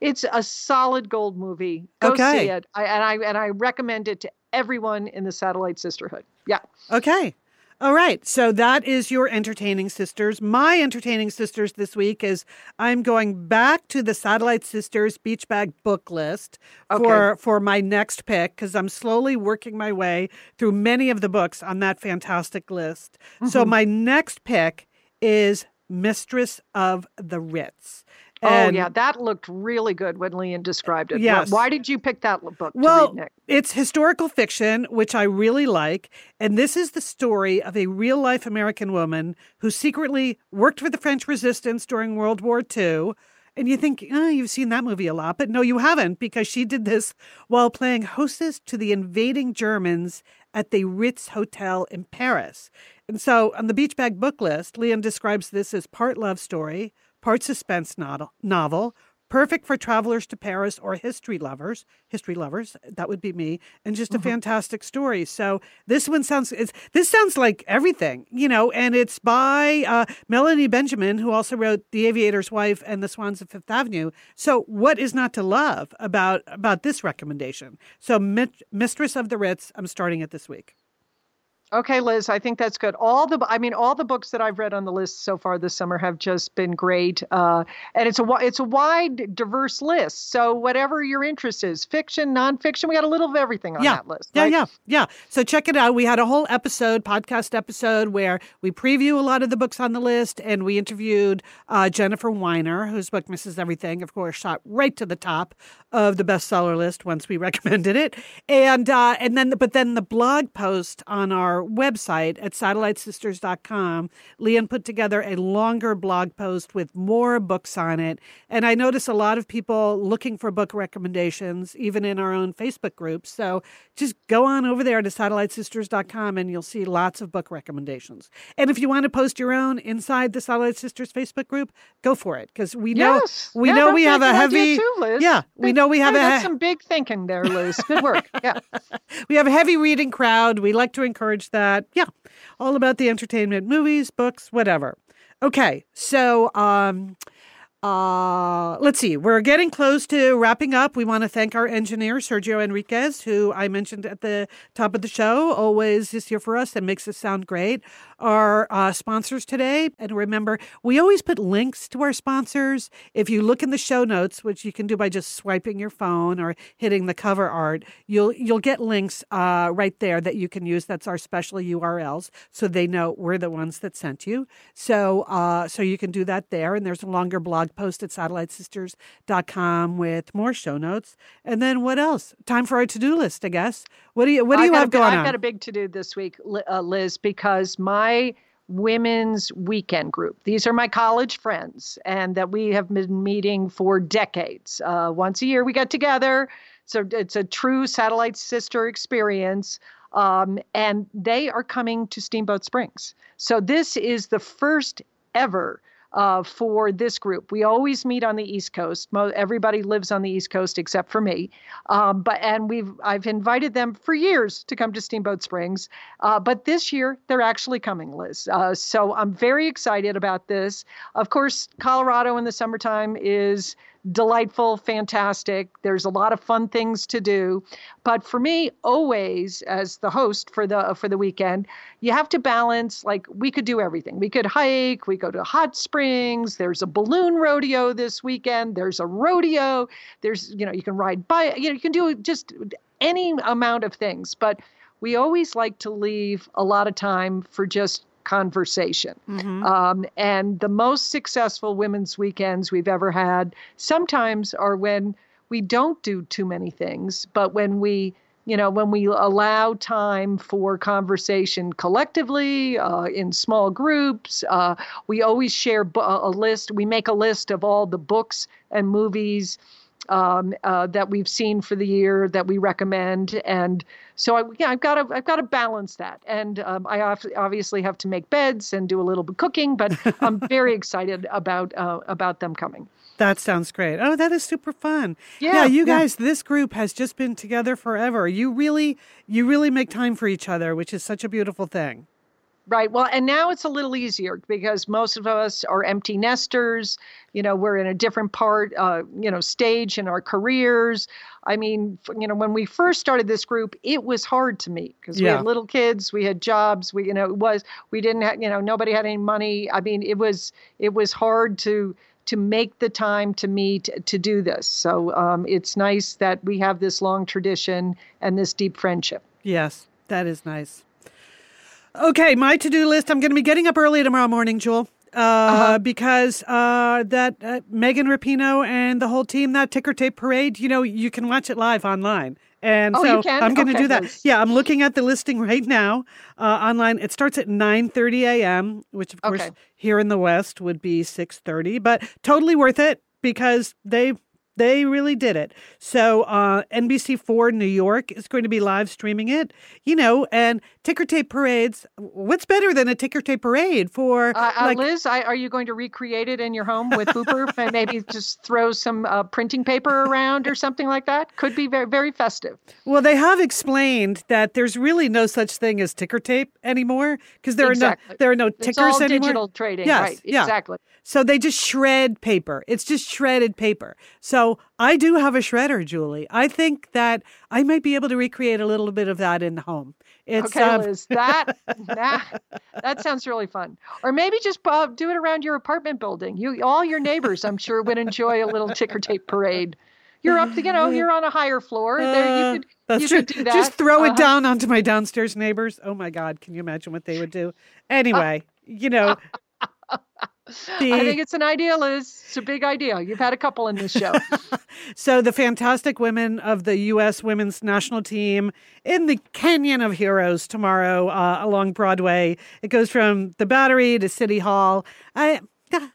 it's a solid gold movie. Go Okay. see it. I, and I and I recommend it to everyone in the Satellite Sisterhood. Yeah. Okay. All right. So that is your entertaining sisters. My entertaining sisters this week is I'm going back to the Satellite Sisters Beach Bag book list for for my next pick because I'm slowly working my way through many of the books on that fantastic list. So mm-hmm. my next pick is Mistress of the Ritz. Oh yeah, that looked really good when Lian described it. Why- Yes. Why, did you pick that book Well, read, it's historical fiction, which I really like. And this is the story of a real life American woman who secretly worked for the French resistance during World War II. And you think, oh, you've seen that movie a lot, but no, you haven't, because she did this while playing hostess to the invading Germans at the Ritz Hotel in Paris. And so on the Beach Bag book list, Lian describes this as part love story, part suspense novel, novel perfect for travelers to Paris or history lovers. History lovers, that would be me, and just a Mm-hmm. fantastic story. So this one sounds it's, this sounds like everything, you know, and it's by uh, Melanie Benjamin, who also wrote The Aviator's Wife and The Swans of Fifth Avenue. So what is not to love about about this recommendation? So Mistress of the Ritz, I'm starting it this week. Okay, Liz, I think that's good. All the, I mean, all the books that I've read on the list so far this summer have just been great, uh, and it's a it's a wide, diverse list. So whatever your interest is, fiction, nonfiction, we got a little of everything on Yeah. that list. Yeah, right? yeah, yeah. So check it out. We had a whole episode, podcast episode, where we preview a lot of the books on the list, and we interviewed uh, Jennifer Weiner, whose book Mrs. Everything, of course, shot right to the top of the bestseller list once we recommended it, and uh, and then but then the blog post on our website at satellitesisters.com, Lian put together a longer blog post with more books on it, and I notice a lot of people looking for book recommendations, even in our own Facebook group. So just go on over there to satellitesisters.com and you'll see lots of book recommendations. And if you want to post your own inside the Satellite Sisters Facebook group, go for it because we know Yes. we Yeah, know we have a heavy too, yeah we know we have hey, a he- some big thinking there, Liz. Good work. Yeah. we have a heavy reading crowd. We like to encourage that. Yeah, all about the entertainment, movies, books, whatever. Okay, so um, uh, let's see. We're getting close to wrapping up. We want to thank our engineer Sergio Enriquez, who I mentioned at the top of the show. Always is here for us and makes us sound great. Our uh, sponsors today, and remember, we always put links to our sponsors. If you look in the show notes, which you can do by just swiping your phone or hitting the cover art, you'll you'll get links uh, right there that you can use. That's our special URLs, so they know we're the ones that sent you. So uh, so you can do that there. And there's a longer blog post at satellitesisters.com with more show notes. And then what else? Time for our to do list, I guess. What do you what do you have going I've on? got a big to do this week, uh, Liz, because my women's weekend group. These are my college friends, and that we have been meeting for decades. Uh, once a year, we get together. So it's a true satellite sister experience. Um, and they are coming to Steamboat Springs. So this is the first ever uh, for this group. We always meet on the East Coast. Mo- everybody lives on the East Coast except for me. Um, but and we've I've invited them for years to come to Steamboat Springs. Uh, but this year they're actually coming, Liz. Uh, so I'm very excited about this. Of course, Colorado in the summertime is delightful, fantastic. There's a lot of fun things to do. But for me, always as the host for the for the weekend, you have to balance like we could do everything. We could hike, we go to hot springs, there's a balloon rodeo this weekend, there's a rodeo, there's you know, you can ride by, you know, you can do just any amount of things, but we always like to leave a lot of time for just conversation. Mhm. Um, and the most successful women's weekends we've ever had sometimes are when we don't do too many things, but when we, you know, when we allow time for conversation collectively uh, in small groups. Uh, we always share a list. We make a list of all the books and movies um, uh, that we've seen for the year that we recommend, and so I, yeah, I've got to I've got to balance that, and um, I obviously have to make beds and do a little bit cooking, but I'm very excited about uh, about them coming. That sounds great. Oh, that is super fun. Yeah, you yeah. guys, this group has just been together forever. You really, you really make time for each other, which is such a beautiful thing. Right. Well, and now it's a little easier because most of us are empty nesters. You know, we're in a different part, uh, you know, stage in our careers. I mean, you know, when we first started this group, it was hard to meet because we had little kids, we had jobs, we, you know, it was we didn't have, you know, nobody had any money. I mean, it was it was hard to to make the time to meet to do this. So um, it's nice that we have this long tradition and this deep friendship. Yes, that is nice. Okay, my to-do list. I'm going to be getting up early tomorrow morning, Jewel, uh, because uh, that uh, Megan Rapinoe and the whole team, that ticker tape parade. You know, you can watch it live online. And Oh, so? I'm going to Okay, do that. Yeah, I'm looking at the listing right now uh, online. It starts at 9:30 a.m., which of course Okay. here in the West would be 6:30, but totally worth it because they They really did it. So uh, NBC4 New York is going to be live streaming it, you know, and ticker tape parades. What's better than a ticker tape parade for Uh, uh, like, Liz, I, are you going to recreate it in your home with Hooper? and maybe just throw some uh, printing paper around or something like that? Could be very, very festive. Well, they have explained that there's really no such thing as ticker tape anymore because there Exactly. are no there are no tickers it's all anymore. digital trading, Yes, right? yeah. Exactly. So they just shred paper. It's just shredded paper. So I do have a shredder, Julie. I think that I might be able to recreate a little bit of that in the home. It's okay, um, Liz, that nah, that sounds really fun. Or maybe just uh, do it around your apartment building. You, all your neighbors, I'm sure, would enjoy a little ticker tape parade. You're up, to, you know, you're on a higher floor. there, uh, you could, that's you true. could do that. Just throw Uh-huh. it down onto my downstairs neighbors. Oh my God, can you imagine what they would do? Anyway, you know, I think it's an idea, Liz. It's a big idea. You've had a couple in this show. So the fantastic women of the U.S. women's national team in the Canyon of Heroes tomorrow uh, along Broadway. It goes from the Battery to City Hall. I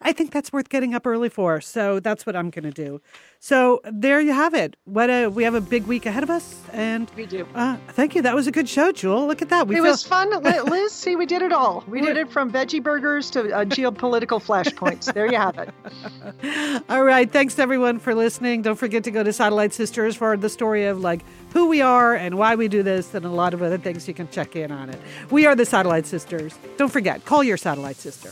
I think that's worth getting up early for. So that's what I'm going to do. So there you have it. What a we have a big week ahead of us, and we do. uh, thank you. That was a good show, Jewel. Look at that. We it feel- was fun, Li- Liz. See, we did it all. We did it from veggie burgers to uh, geopolitical flashpoints. There you have it. All right. Thanks everyone for listening. Don't forget to go to Satellite Sisters for the story of like who we are and why we do this and a lot of other things you can check in on it. We are the Satellite Sisters. Don't forget, call your satellite sister.